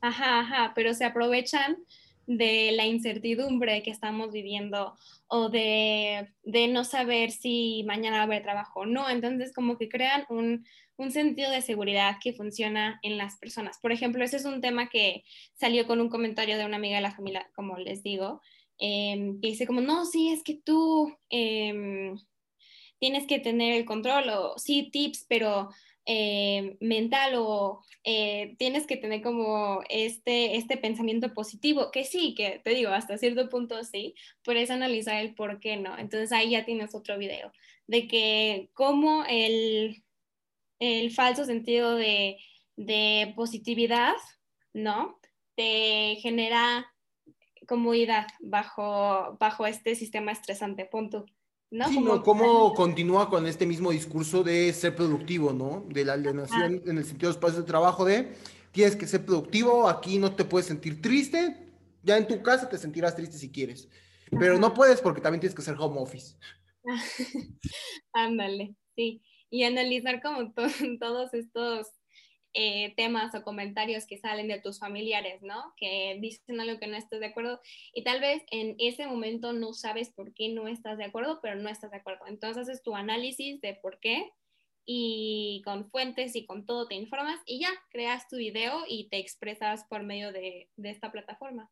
Ajá, ajá, pero se aprovechan de la incertidumbre que estamos viviendo o de, no saber si mañana va a haber trabajo o no. Entonces, como que crean un, sentido de seguridad que funciona en las personas. Por ejemplo, ese es un tema que salió con un comentario de una amiga de la familia, como les digo, em, que dice como, no, sí, es que tú em, tienes que tener el control o sí, tips, pero eh, mental o eh, tienes que tener como este, este pensamiento positivo, que sí, que te digo, hasta cierto punto sí, es analizar el por qué no. Entonces ahí ya tienes otro video de que cómo el, el falso sentido de, de positividad, ¿no? Te genera comodidad bajo, bajo este sistema estresante, punto. ¿No? Sí, como, cómo continúa con este mismo discurso de ser productivo, ¿no? De la alienación en el sentido de espacios de trabajo de tienes que ser productivo, aquí no te puedes sentir triste, ya en tu casa te sentirás triste si quieres, pero no puedes porque también tienes que hacer home office. Ándale, sí. Y analizar como todos estos eh, temas o comentarios que salen de tus familiares, ¿no? Que dicen algo que no estás de acuerdo y tal vez en ese momento no sabes por qué no estás de acuerdo, pero no estás de acuerdo. Entonces haces tu análisis de por qué y con fuentes y con todo te informas y ya creas tu video y te expresas por medio de, esta plataforma.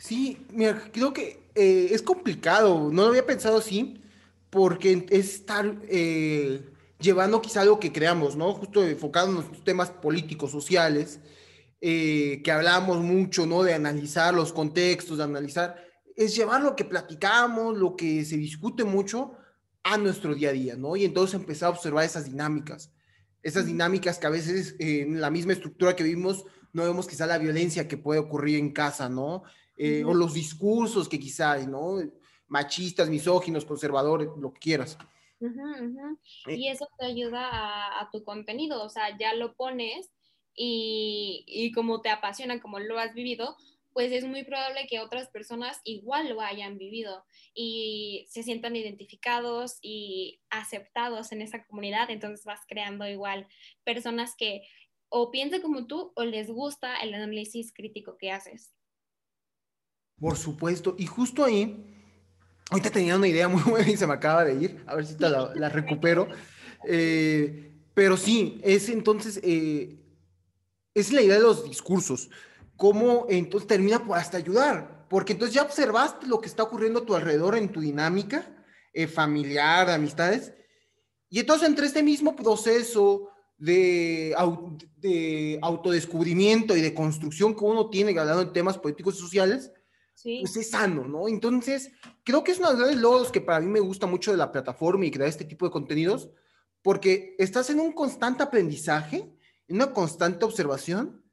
Sí, mira, creo que eh, es complicado, no lo había pensado así, porque es estar eh, llevando quizá algo que creamos, ¿no? Justo enfocándonos en los temas políticos, sociales, eh, que hablamos mucho, ¿no? De analizar los contextos, de analizar, es llevar lo que platicamos, lo que se discute mucho a nuestro día a día, ¿no? Y entonces empezar a observar esas dinámicas, esas dinámicas que a veces en la misma estructura que vivimos no vemos quizá la violencia que puede ocurrir en casa, ¿no? Eh, o los discursos que quizá hay, ¿no? Machistas, misóginos, conservadores, lo que quieras. Eh. Y eso te ayuda a, tu contenido, o sea, ya lo pones y, y como te apasiona, como lo has vivido, pues es muy probable que otras personas igual lo hayan vivido y se sientan identificados y aceptados en esa comunidad, entonces vas creando igual personas que o piensen como tú o les gusta el análisis crítico que haces. Por supuesto, y justo ahí Ahorita tenía una idea muy buena y se me acaba de ir, a ver si la, recupero. Eh, pero sí, es entonces, eh, es la idea de los discursos. ¿Cómo entonces termina hasta ayudar? Porque entonces ya observaste lo que está ocurriendo a tu alrededor en tu dinámica eh, familiar, de amistades. Y entonces entre este mismo proceso de, de autodescubrimiento y de construcción que uno tiene hablando de temas políticos y sociales, pues es sano, ¿no? Entonces, creo que es uno de los logros que para mí me gusta mucho de la plataforma y crear este tipo de contenidos, porque estás en un constante aprendizaje, en una constante observación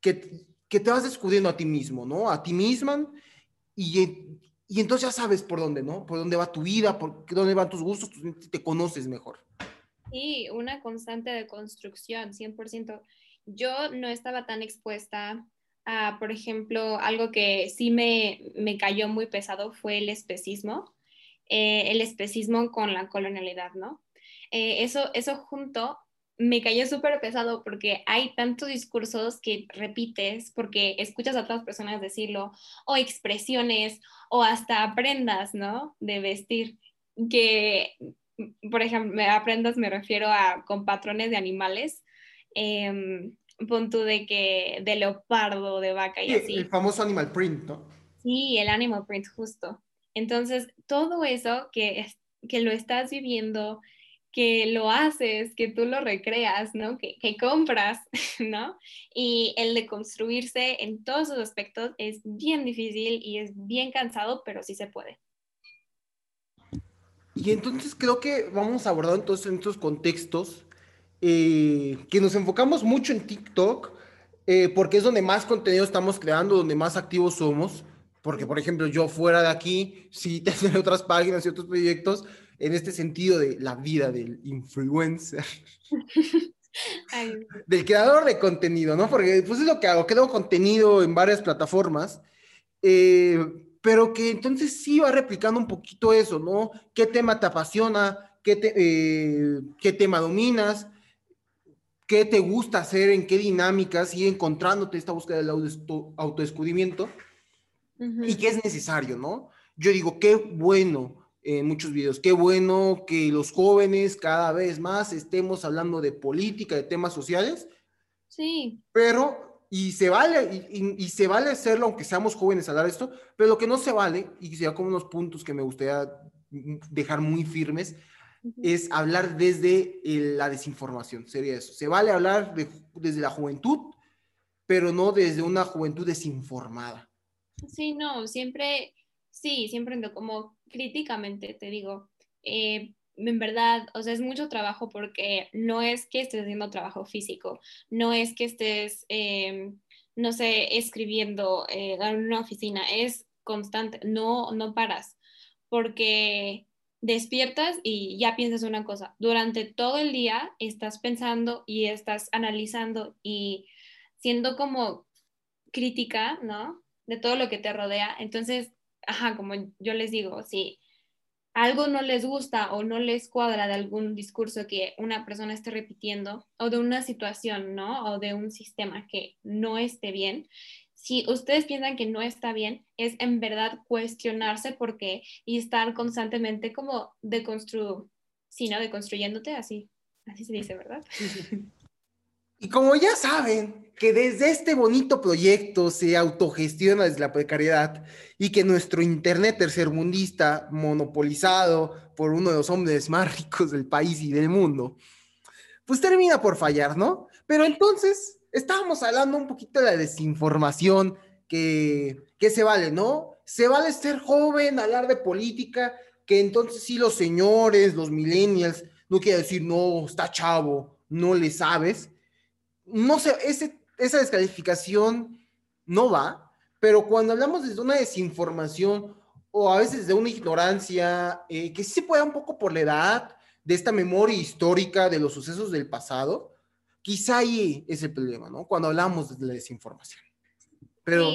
que, que te vas descubriendo a ti mismo, ¿no? A ti misma y, y entonces ya sabes por dónde, ¿no? Por dónde va tu vida, por dónde van tus gustos, te conoces mejor. Sí, una constante de construcción, 100%. Yo no estaba tan expuesta por ejemplo, algo que sí me, me, cayó muy pesado fue el especismo, eh, el especismo con la colonialidad, ¿no? Eh, eso, eso junto me cayó súper pesado porque hay tantos discursos que repites porque escuchas a otras personas decirlo, o expresiones, o hasta prendas, ¿no? De vestir, que, por ejemplo, a prendas me refiero a con patrones de animales. Eh, punto de que de leopardo, de vaca y así. El famoso animal print, ¿no? Sí, el animal print, justo. Entonces, todo eso que, que lo estás viviendo, que lo haces, que tú lo recreas, ¿no? Que, que compras, ¿no? Y el de construirse en todos sus aspectos es bien difícil y es bien cansado, pero sí se puede. Y entonces creo que vamos a abordar entonces en estos contextos eh, que nos enfocamos mucho en TikTok, eh, porque es donde más contenido estamos creando, donde más activos somos. Porque, por ejemplo, yo fuera de aquí, sí tengo otras páginas y otros proyectos en este sentido de la vida del influencer. del creador de contenido, ¿no? Porque pues es lo que hago, creo contenido en varias plataformas, eh, pero que entonces sí va replicando un poquito eso, ¿no? ¿Qué tema te apasiona? ¿Qué, qué tema dominas? Qué te gusta hacer, en qué dinámicas y encontrándote esta búsqueda del autodescubrimiento y qué es necesario, ¿no? Yo digo, qué bueno en muchos videos, qué bueno que los jóvenes cada vez más estemos hablando de política, de temas sociales. Sí. Pero, y se vale, y, se vale hacerlo aunque seamos jóvenes hablar de esto, pero lo que no se vale, y sea como unos puntos que me gustaría dejar muy firmes, es hablar desde la desinformación, sería eso. Se vale hablar desde la juventud, pero no desde una juventud desinformada. Sí, no, siempre, sí, siempre como críticamente te digo, eh, en verdad, o sea, es mucho trabajo porque no es que estés haciendo trabajo físico, no es que estés, em, no sé, escribiendo eh, en una oficina, es constante, no, no paras, porque despiertas y ya piensas una cosa. Durante todo el día estás pensando y estás analizando y siendo como crítica, ¿no? De todo lo que te rodea. Entonces, ajá, como yo les digo, si algo no les gusta o no les cuadra de algún discurso que una persona esté repitiendo o de una situación, ¿no? O de un sistema que no esté bien, si ustedes piensan que no está bien, es en verdad cuestionarse por qué y estar constantemente como deconstru sí, ¿no? Deconstruyéndote, así, así se dice, ¿verdad? Y como ya saben que desde este bonito proyecto se autogestiona desde la precariedad y que nuestro Internet tercermundista, monopolizado por uno de los hombres más ricos del país y del mundo, pues termina por fallar, ¿no? Pero entonces estábamos hablando un poquito de la desinformación que, que se vale, ¿no? Se vale ser joven, hablar de política, que entonces sí los señores, los millennials, no quiere decir, no, está chavo, no le sabes. No sé, esa descalificación no va, pero cuando hablamos de una desinformación o a veces de una ignorancia, eh, que sí se puede un poco por la edad, de esta memoria histórica de los sucesos del pasado, Quizá ahí es el problema, ¿no? Cuando hablamos de la desinformación. Pero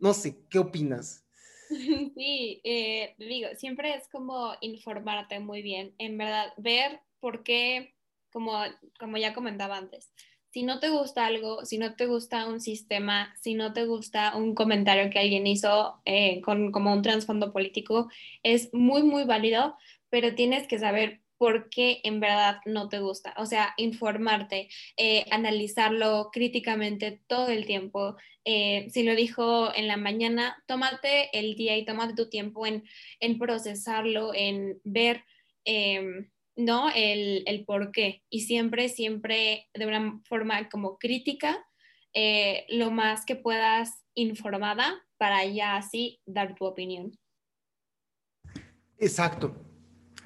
no sé, ¿qué opinas? Sí, eh, digo, siempre es como informarte muy bien, en verdad, ver por qué, como, como ya comentaba antes, si no te gusta algo, si no te gusta un sistema, si no te gusta un comentario que alguien hizo eh, con como un trasfondo político, es muy, muy válido, pero tienes que saber por qué en verdad no te gusta. O sea, informarte, eh, analizarlo críticamente todo el tiempo. Eh, si lo dijo en la mañana, tómate el día y tómate tu tiempo en, en procesarlo, en ver. Em, ¿no? El, el, por qué. Y siempre, siempre de una forma como crítica, eh, lo más que puedas informada para ya así dar tu opinión. Exacto.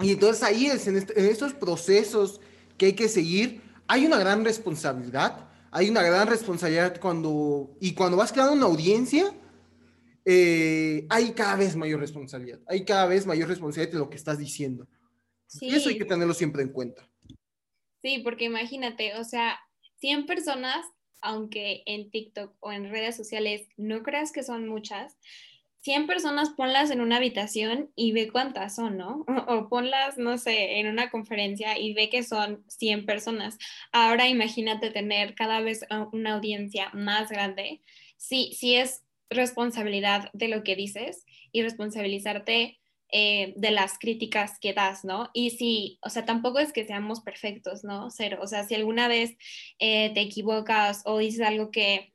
Y entonces ahí es, en, este, en estos procesos que hay que seguir, hay una gran responsabilidad, hay una gran responsabilidad cuando, y cuando vas creando una audiencia, eh, hay cada vez mayor responsabilidad, hay cada vez mayor responsabilidad de lo que estás diciendo. Y eso hay que tenerlo siempre en cuenta. Sí, porque imagínate, o sea, 100 personas, aunque en TikTok o en redes sociales no creas que son muchas, 100 personas ponlas en una habitación y ve cuántas son, ¿no? O, ponlas, no sé, en una conferencia y ve que son 100 personas. Ahora imagínate tener cada vez una audiencia más grande. Sí, sí es responsabilidad de lo que dices y responsabilizarte eh, de las críticas que das, ¿no? Y si, o sea, tampoco es que seamos perfectos, ¿no? Cero. O sea, si alguna vez eh, te equivocas o dices algo que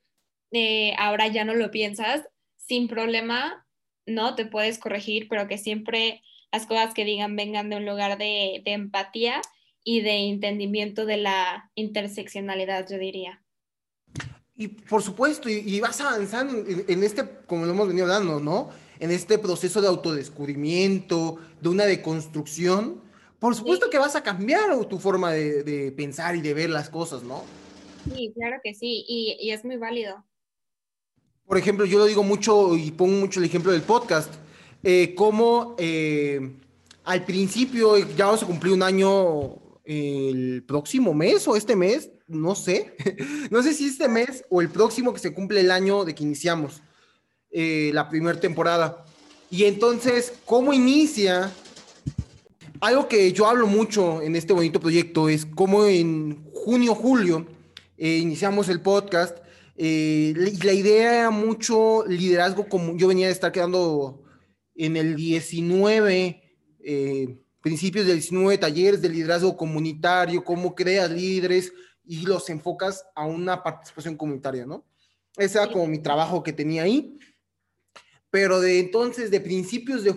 eh, ahora ya no lo piensas, sin problema, ¿no? Te puedes corregir, pero que siempre las cosas que digan vengan de un lugar de, empatía y de entendimiento de la interseccionalidad, yo diría. Y por supuesto, y, vas avanzando en, este, como lo hemos venido hablando, ¿no? En este proceso de autodescubrimiento, de una deconstrucción. Por supuesto que vas a cambiar tu forma de, pensar y de ver las cosas, ¿no? Sí, claro que sí, y, y es muy válido por ejemplo, yo lo digo mucho y pongo mucho el ejemplo del podcast, eh, como eh, al principio ya vamos a cumplir un año el próximo mes o este mes, no sé, no sé si este mes o el próximo que se cumple el año de que iniciamos eh, la primera temporada. Y entonces, ¿cómo inicia? Algo que yo hablo mucho en este bonito proyecto es cómo en junio, julio, iniciamos el podcast eh, la idea era mucho liderazgo, como yo venía de estar quedando en el 19, eh, principios del 19 talleres de liderazgo comunitario, cómo creas líderes y los enfocas a una participación comunitaria, ¿no? Ese era como mi trabajo que tenía ahí. Pero de entonces, de principios de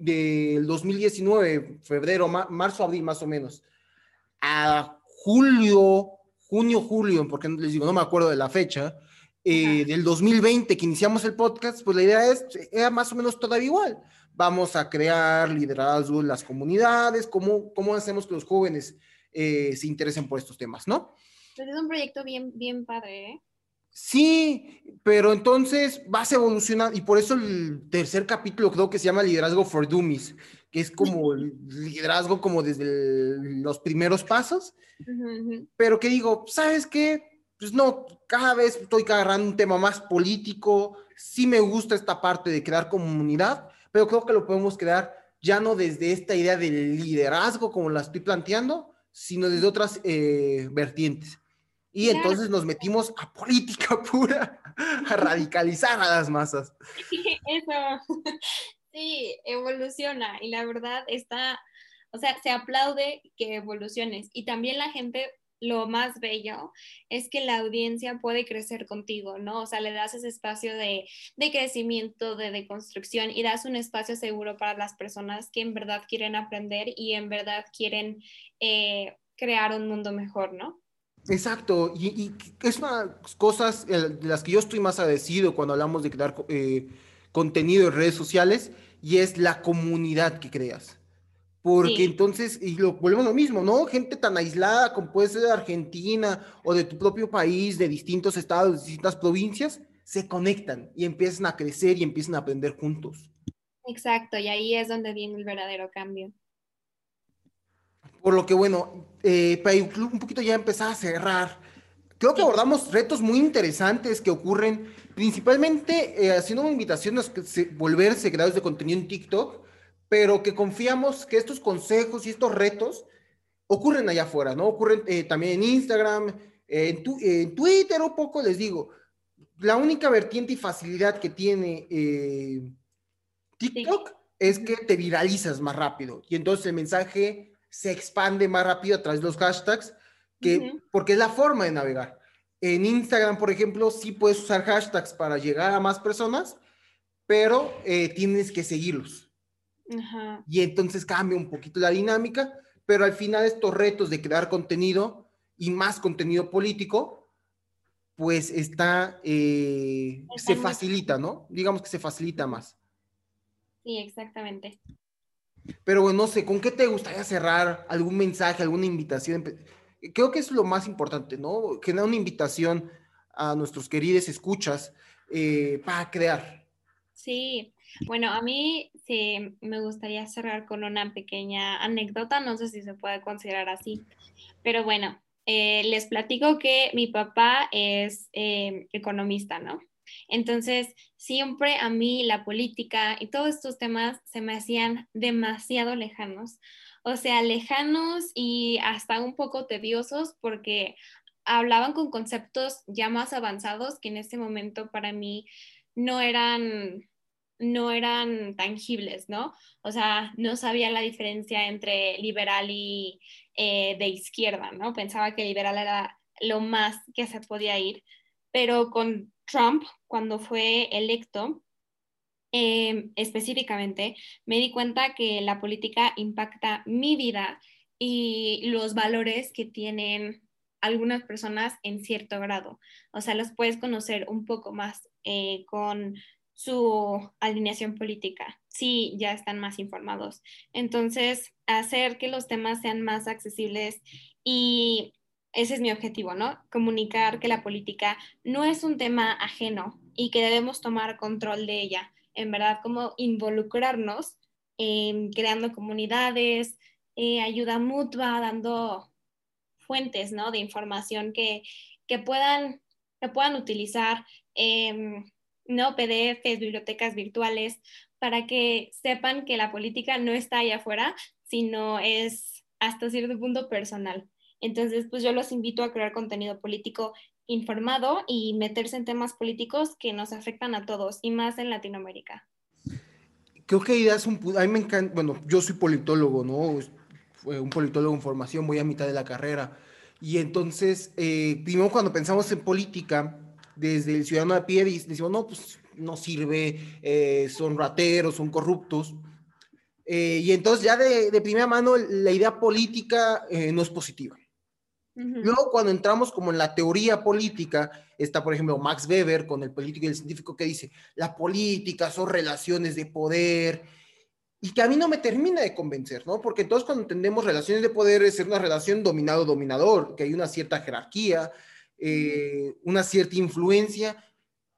del 2019, febrero, marzo, abril más o menos, a julio, junio, julio, porque les digo, no me acuerdo de la fecha, eh, del 2020 que iniciamos el podcast, pues la idea es, era más o menos todavía igual. Vamos a crear liderazgo en las comunidades, cómo, cómo hacemos que los jóvenes eh, se interesen por estos temas, ¿no? Pues es un proyecto bien, bien padre, ¿eh? Sí, pero entonces vas a evolucionar y por eso el tercer capítulo creo que se llama Liderazgo for Dummies, que es como el liderazgo como desde los primeros pasos, pero que digo, ¿sabes qué? Pues no, cada vez estoy agarrando un tema más político, sí me gusta esta parte de crear comunidad, pero creo que lo podemos crear ya no desde esta idea del liderazgo como la estoy planteando, sino desde otras eh, vertientes. Y entonces nos metimos a política pura, a radicalizar a las masas. Eso, sí, evoluciona y la verdad está, o sea, se aplaude que evoluciones y también la gente lo más bello es que la audiencia puede crecer contigo, ¿no? O sea, le das ese espacio de, crecimiento, de, de, construcción y das un espacio seguro para las personas que en verdad quieren aprender y en verdad quieren eh, crear un mundo mejor, ¿no? Exacto, y, es una cosas eh, de las que yo estoy más agradecido cuando hablamos de crear eh, contenido en redes sociales y es la comunidad que creas. Porque entonces, y lo volvemos a lo mismo, ¿no? Gente tan aislada como puede ser de Argentina o de tu propio país, de distintos estados, de distintas provincias, se conectan y empiezan a crecer y empiezan a aprender juntos. Exacto, y ahí es donde viene el verdadero cambio. Por lo que, bueno, eh, un poquito ya empezar a cerrar, creo que abordamos retos muy interesantes que ocurren principalmente eh, haciendo una invitación a volverse creadores de contenido en TikTok, pero que confiamos que estos consejos y estos retos ocurren allá afuera, ¿no? Ocurren eh, también en Instagram, en, en, Twitter un poco, les digo. La única vertiente y facilidad que tiene TikTok es que te viralizas más rápido y entonces el mensaje se expande más rápido a través de los hashtags, que, porque es la forma de navegar. En Instagram, por ejemplo, sí puedes usar hashtags para llegar a más personas, pero eh, tienes que seguirlos. Y entonces cambia un poquito la dinámica, pero al final estos retos de crear contenido y más contenido político pues está, eh, se facilita, ¿no? Digamos que se facilita más. Sí, exactamente. Pero bueno, no sé, ¿con qué te gustaría cerrar? ¿Algún mensaje, alguna invitación? Creo que es lo más importante, ¿no? Generar una invitación a nuestros queridos escuchas eh, para crear. Sí, bueno, a mí me gustaría cerrar con una pequeña anécdota, no sé si se puede considerar así, pero bueno, eh, les platico que mi papá es eh, economista, ¿no? Entonces, siempre a mí la política y todos estos temas se me hacían demasiado lejanos. O sea, lejanos y hasta un poco tediosos porque hablaban con conceptos ya más avanzados que en ese momento para mí no eran no eran tangibles, ¿no? O sea, no sabía la diferencia entre liberal y eh, de izquierda, ¿no? Pensaba que liberal era lo más que se podía ir, pero con Trump, cuando fue electo, em, específicamente, me di cuenta que la política impacta mi vida y los valores que tienen algunas personas en cierto grado. O sea, los puedes conocer un poco más eh, con su alineación política, sí, ya están más informados. Entonces, hacer que los temas sean más accesibles y ese es mi objetivo, ¿no? Comunicar que la política no es un tema ajeno y que debemos tomar control de ella. En verdad, como involucrarnos en creando comunidades, eh, ayuda mutua, dando fuentes, ¿no? De información que, puedan, que puedan utilizar, em, ¿no? PDFs, bibliotecas virtuales, para que sepan que la política no está allá afuera, sino es hasta cierto punto personal. Entonces, pues yo los invito a crear contenido político informado y meterse en temas políticos que nos afectan a todos y más en Latinoamérica. Creo que ideas un... A mí me encanta, bueno, yo soy politólogo, ¿no? Un politólogo en formación, voy a mitad de la carrera. Y entonces, eh, primero cuando pensamos en política, desde el ciudadano de pie, decimos, no, pues no sirve, eh, son rateros, son corruptos. Eh, y entonces ya de, de, primera mano la idea política no es positiva. Luego, cuando entramos como en la teoría política, está, por ejemplo, Max Weber con el político y el científico que dice, la política son relaciones de poder, y que a mí no me termina de convencer, ¿no? Porque entonces cuando entendemos relaciones de poder es una relación dominado-dominador, que hay una cierta jerarquía, eh, una cierta influencia,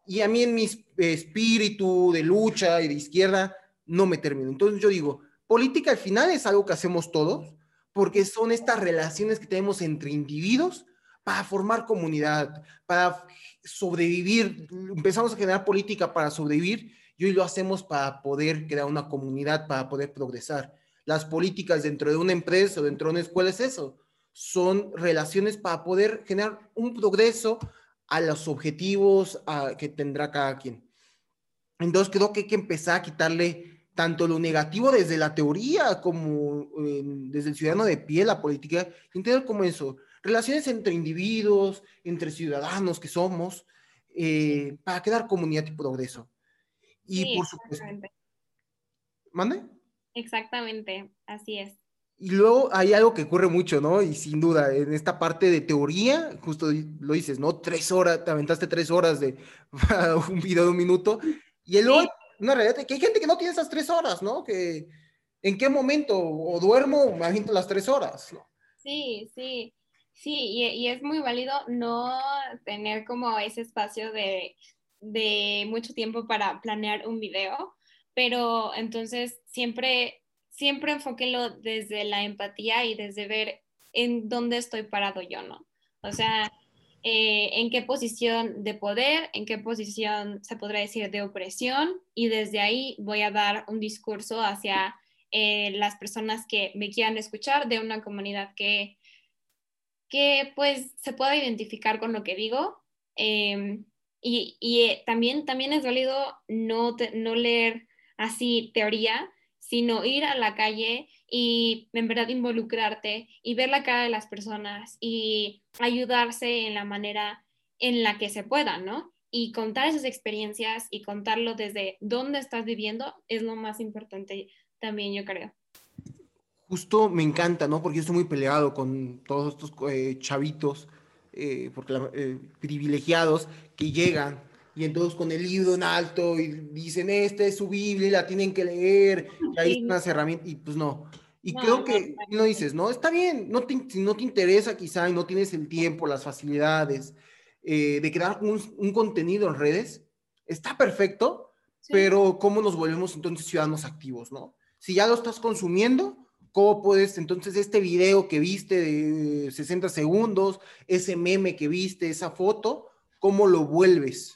y a mí en mi espíritu de lucha y de izquierda no me termina. Entonces yo digo, política al final es algo que hacemos todos, porque son estas relaciones que tenemos entre individuos para formar comunidad, para sobrevivir. Empezamos a generar política para sobrevivir y hoy lo hacemos para poder crear una comunidad, para poder progresar. Las políticas dentro de una empresa o dentro de una escuela es eso. Son relaciones para poder generar un progreso a los objetivos que tendrá cada quien. Entonces creo que hay que empezar a quitarle tanto lo negativo desde la teoría como desde el ciudadano de pie, la política, entender como eso, relaciones entre individuos, entre ciudadanos que somos, eh, para crear comunidad y progreso. Y por supuesto. ¿Mande? Exactamente, así es. Y luego hay algo que ocurre mucho, ¿no? Y sin duda, en esta parte de teoría, justo lo dices, ¿no? Tres horas, te aventaste tres horas de un video de un minuto. Y el luego una realidad que hay gente que no tiene esas tres horas, ¿no? Que en qué momento o duermo, me aviento las tres horas. Sí, sí, sí, y, es muy válido no tener como ese espacio de, de mucho tiempo para planear un video, pero entonces siempre, siempre enfóquelo desde la empatía y desde ver en dónde estoy parado yo, ¿no? O sea, eh, en qué posición de poder, en qué posición se podría decir de opresión y desde ahí voy a dar un discurso hacia eh, las personas que me quieran escuchar de una comunidad que, que pues se pueda identificar con lo que digo. Em, y, y también, también es válido no, no leer así teoría, sino ir a la calle y en verdad involucrarte y ver la cara de las personas y ayudarse en la manera en la que se pueda, ¿no? Y contar esas experiencias y contarlo desde dónde estás viviendo es lo más importante también, yo creo. Justo me encanta, ¿no? Porque yo estoy muy peleado con todos estos eh, chavitos eh, porque eh, privilegiados que llegan y entonces con el libro en alto y dicen, esta es su Biblia, la tienen que leer, y ahí están las herramientas, y pues no. Y creo que no, dices, no, está bien, no si no te interesa quizá y no tienes el tiempo, las facilidades eh, de crear un, un, contenido en redes, está perfecto, pero ¿cómo nos volvemos entonces ciudadanos activos, no? Si ya lo estás consumiendo, ¿cómo puedes entonces este video que viste de 60 segundos, ese meme que viste, esa foto, cómo lo vuelves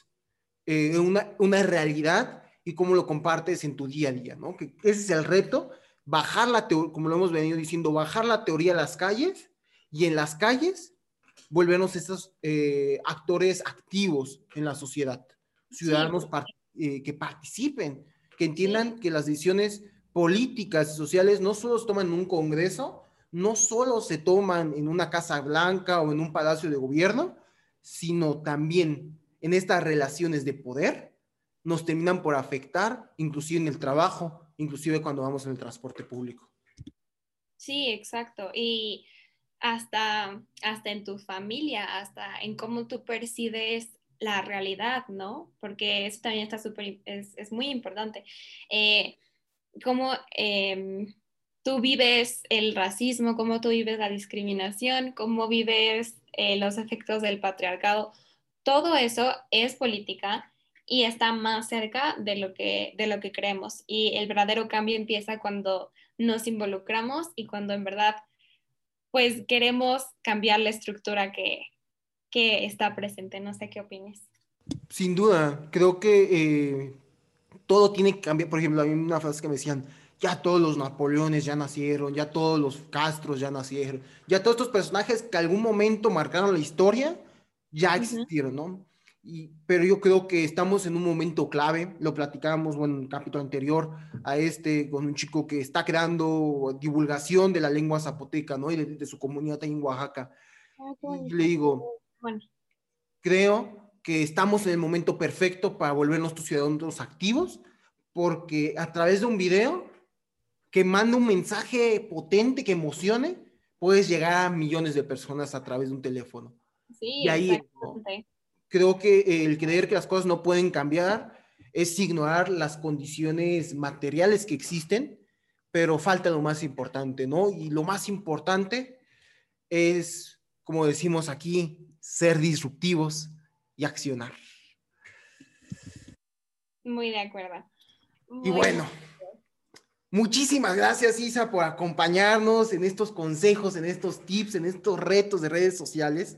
eh, una, una realidad y cómo lo compartes en tu día a día, ¿no? Que ese es el reto, bajar la teoría, como lo hemos venido diciendo, bajar la teoría a las calles y en las calles volvernos estos eh, actores activos en la sociedad, ciudadanos eh, que participen, que entiendan que las decisiones políticas y sociales no solo se toman en un congreso, no solo se toman en una casa blanca o en un palacio de gobierno, sino también en estas relaciones de poder nos terminan por afectar, inclusive en el trabajo, inclusive cuando vamos en el transporte público. Sí, exacto. Y hasta, hasta en tu familia, hasta en cómo tú percibes la realidad, ¿no? Porque eso también está súper, es, es, muy importante. Eh, cómo em, tú vives el racismo, cómo tú vives la discriminación, cómo vives eh, los efectos del patriarcado. Todo eso es política y está más cerca de lo, que, de lo que creemos. Y el verdadero cambio empieza cuando nos involucramos y cuando en verdad pues queremos cambiar la estructura que, que está presente. No sé qué opinas. Sin duda, creo que eh, todo tiene que cambiar. Por ejemplo, hay una frase que me decían, ya todos los Napoleones ya nacieron, ya todos los Castros ya nacieron, ya todos estos personajes que algún momento marcaron la historia, ya existieron, ¿no? Y, pero yo creo que estamos en un momento clave, lo platicábamos bueno, en el capítulo anterior a este, con un chico que está creando divulgación de la lengua zapoteca, ¿no? Y de, su comunidad ahí en Oaxaca. Ah, y le digo, bueno. creo que estamos en el momento perfecto para volvernos tus ciudadanos activos, porque a través de un video que manda un mensaje potente, que emocione, puedes llegar a millones de personas a través de un teléfono. Sí, y ahí creo que el creer que las cosas no pueden cambiar es ignorar las condiciones materiales que existen, pero falta lo más importante, ¿no? Y lo más importante es, como decimos aquí, ser disruptivos, y accionar. Muy de acuerdo. y bueno, muchísimas gracias Isa por acompañarnos en estos consejos, en estos tips, en estos retos de redes sociales.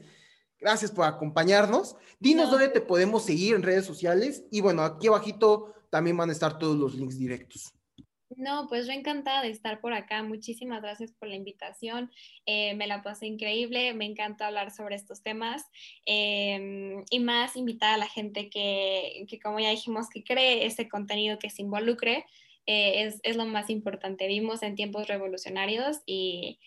Gracias por acompañarnos. Dinos dónde te podemos seguir en redes sociales y bueno, aquí abajito también van a estar todos los links directos. No, pues yo encantada de estar por acá. Muchísimas gracias por la invitación. Eh, me la pasé increíble. Me encanta hablar sobre estos temas. Em, y más invitar a la gente que, que, como ya dijimos, que cree ese contenido, que se involucre. Eh, es, es, lo más importante. Vimos en tiempos revolucionarios y,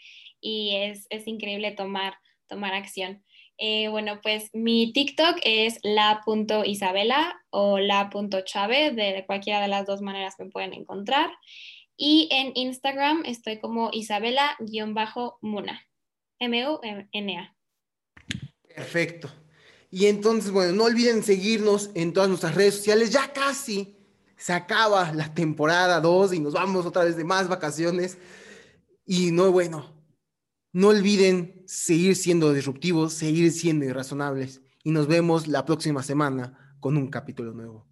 y es, es increíble tomar, tomar acción. Eh, bueno, pues mi TikTok es la.isabela o la.chave, de cualquiera de las dos maneras me pueden encontrar. Y en Instagram estoy como Isabela-Muna, M-U-N-A. Perfecto. Y entonces, bueno, no olviden seguirnos en todas nuestras redes sociales. Ya casi se acaba la temporada 2 y nos vamos otra vez de más vacaciones. Y no, bueno, no olviden seguir siendo disruptivos, seguir siendo irrazonables y nos vemos la próxima semana con un capítulo nuevo.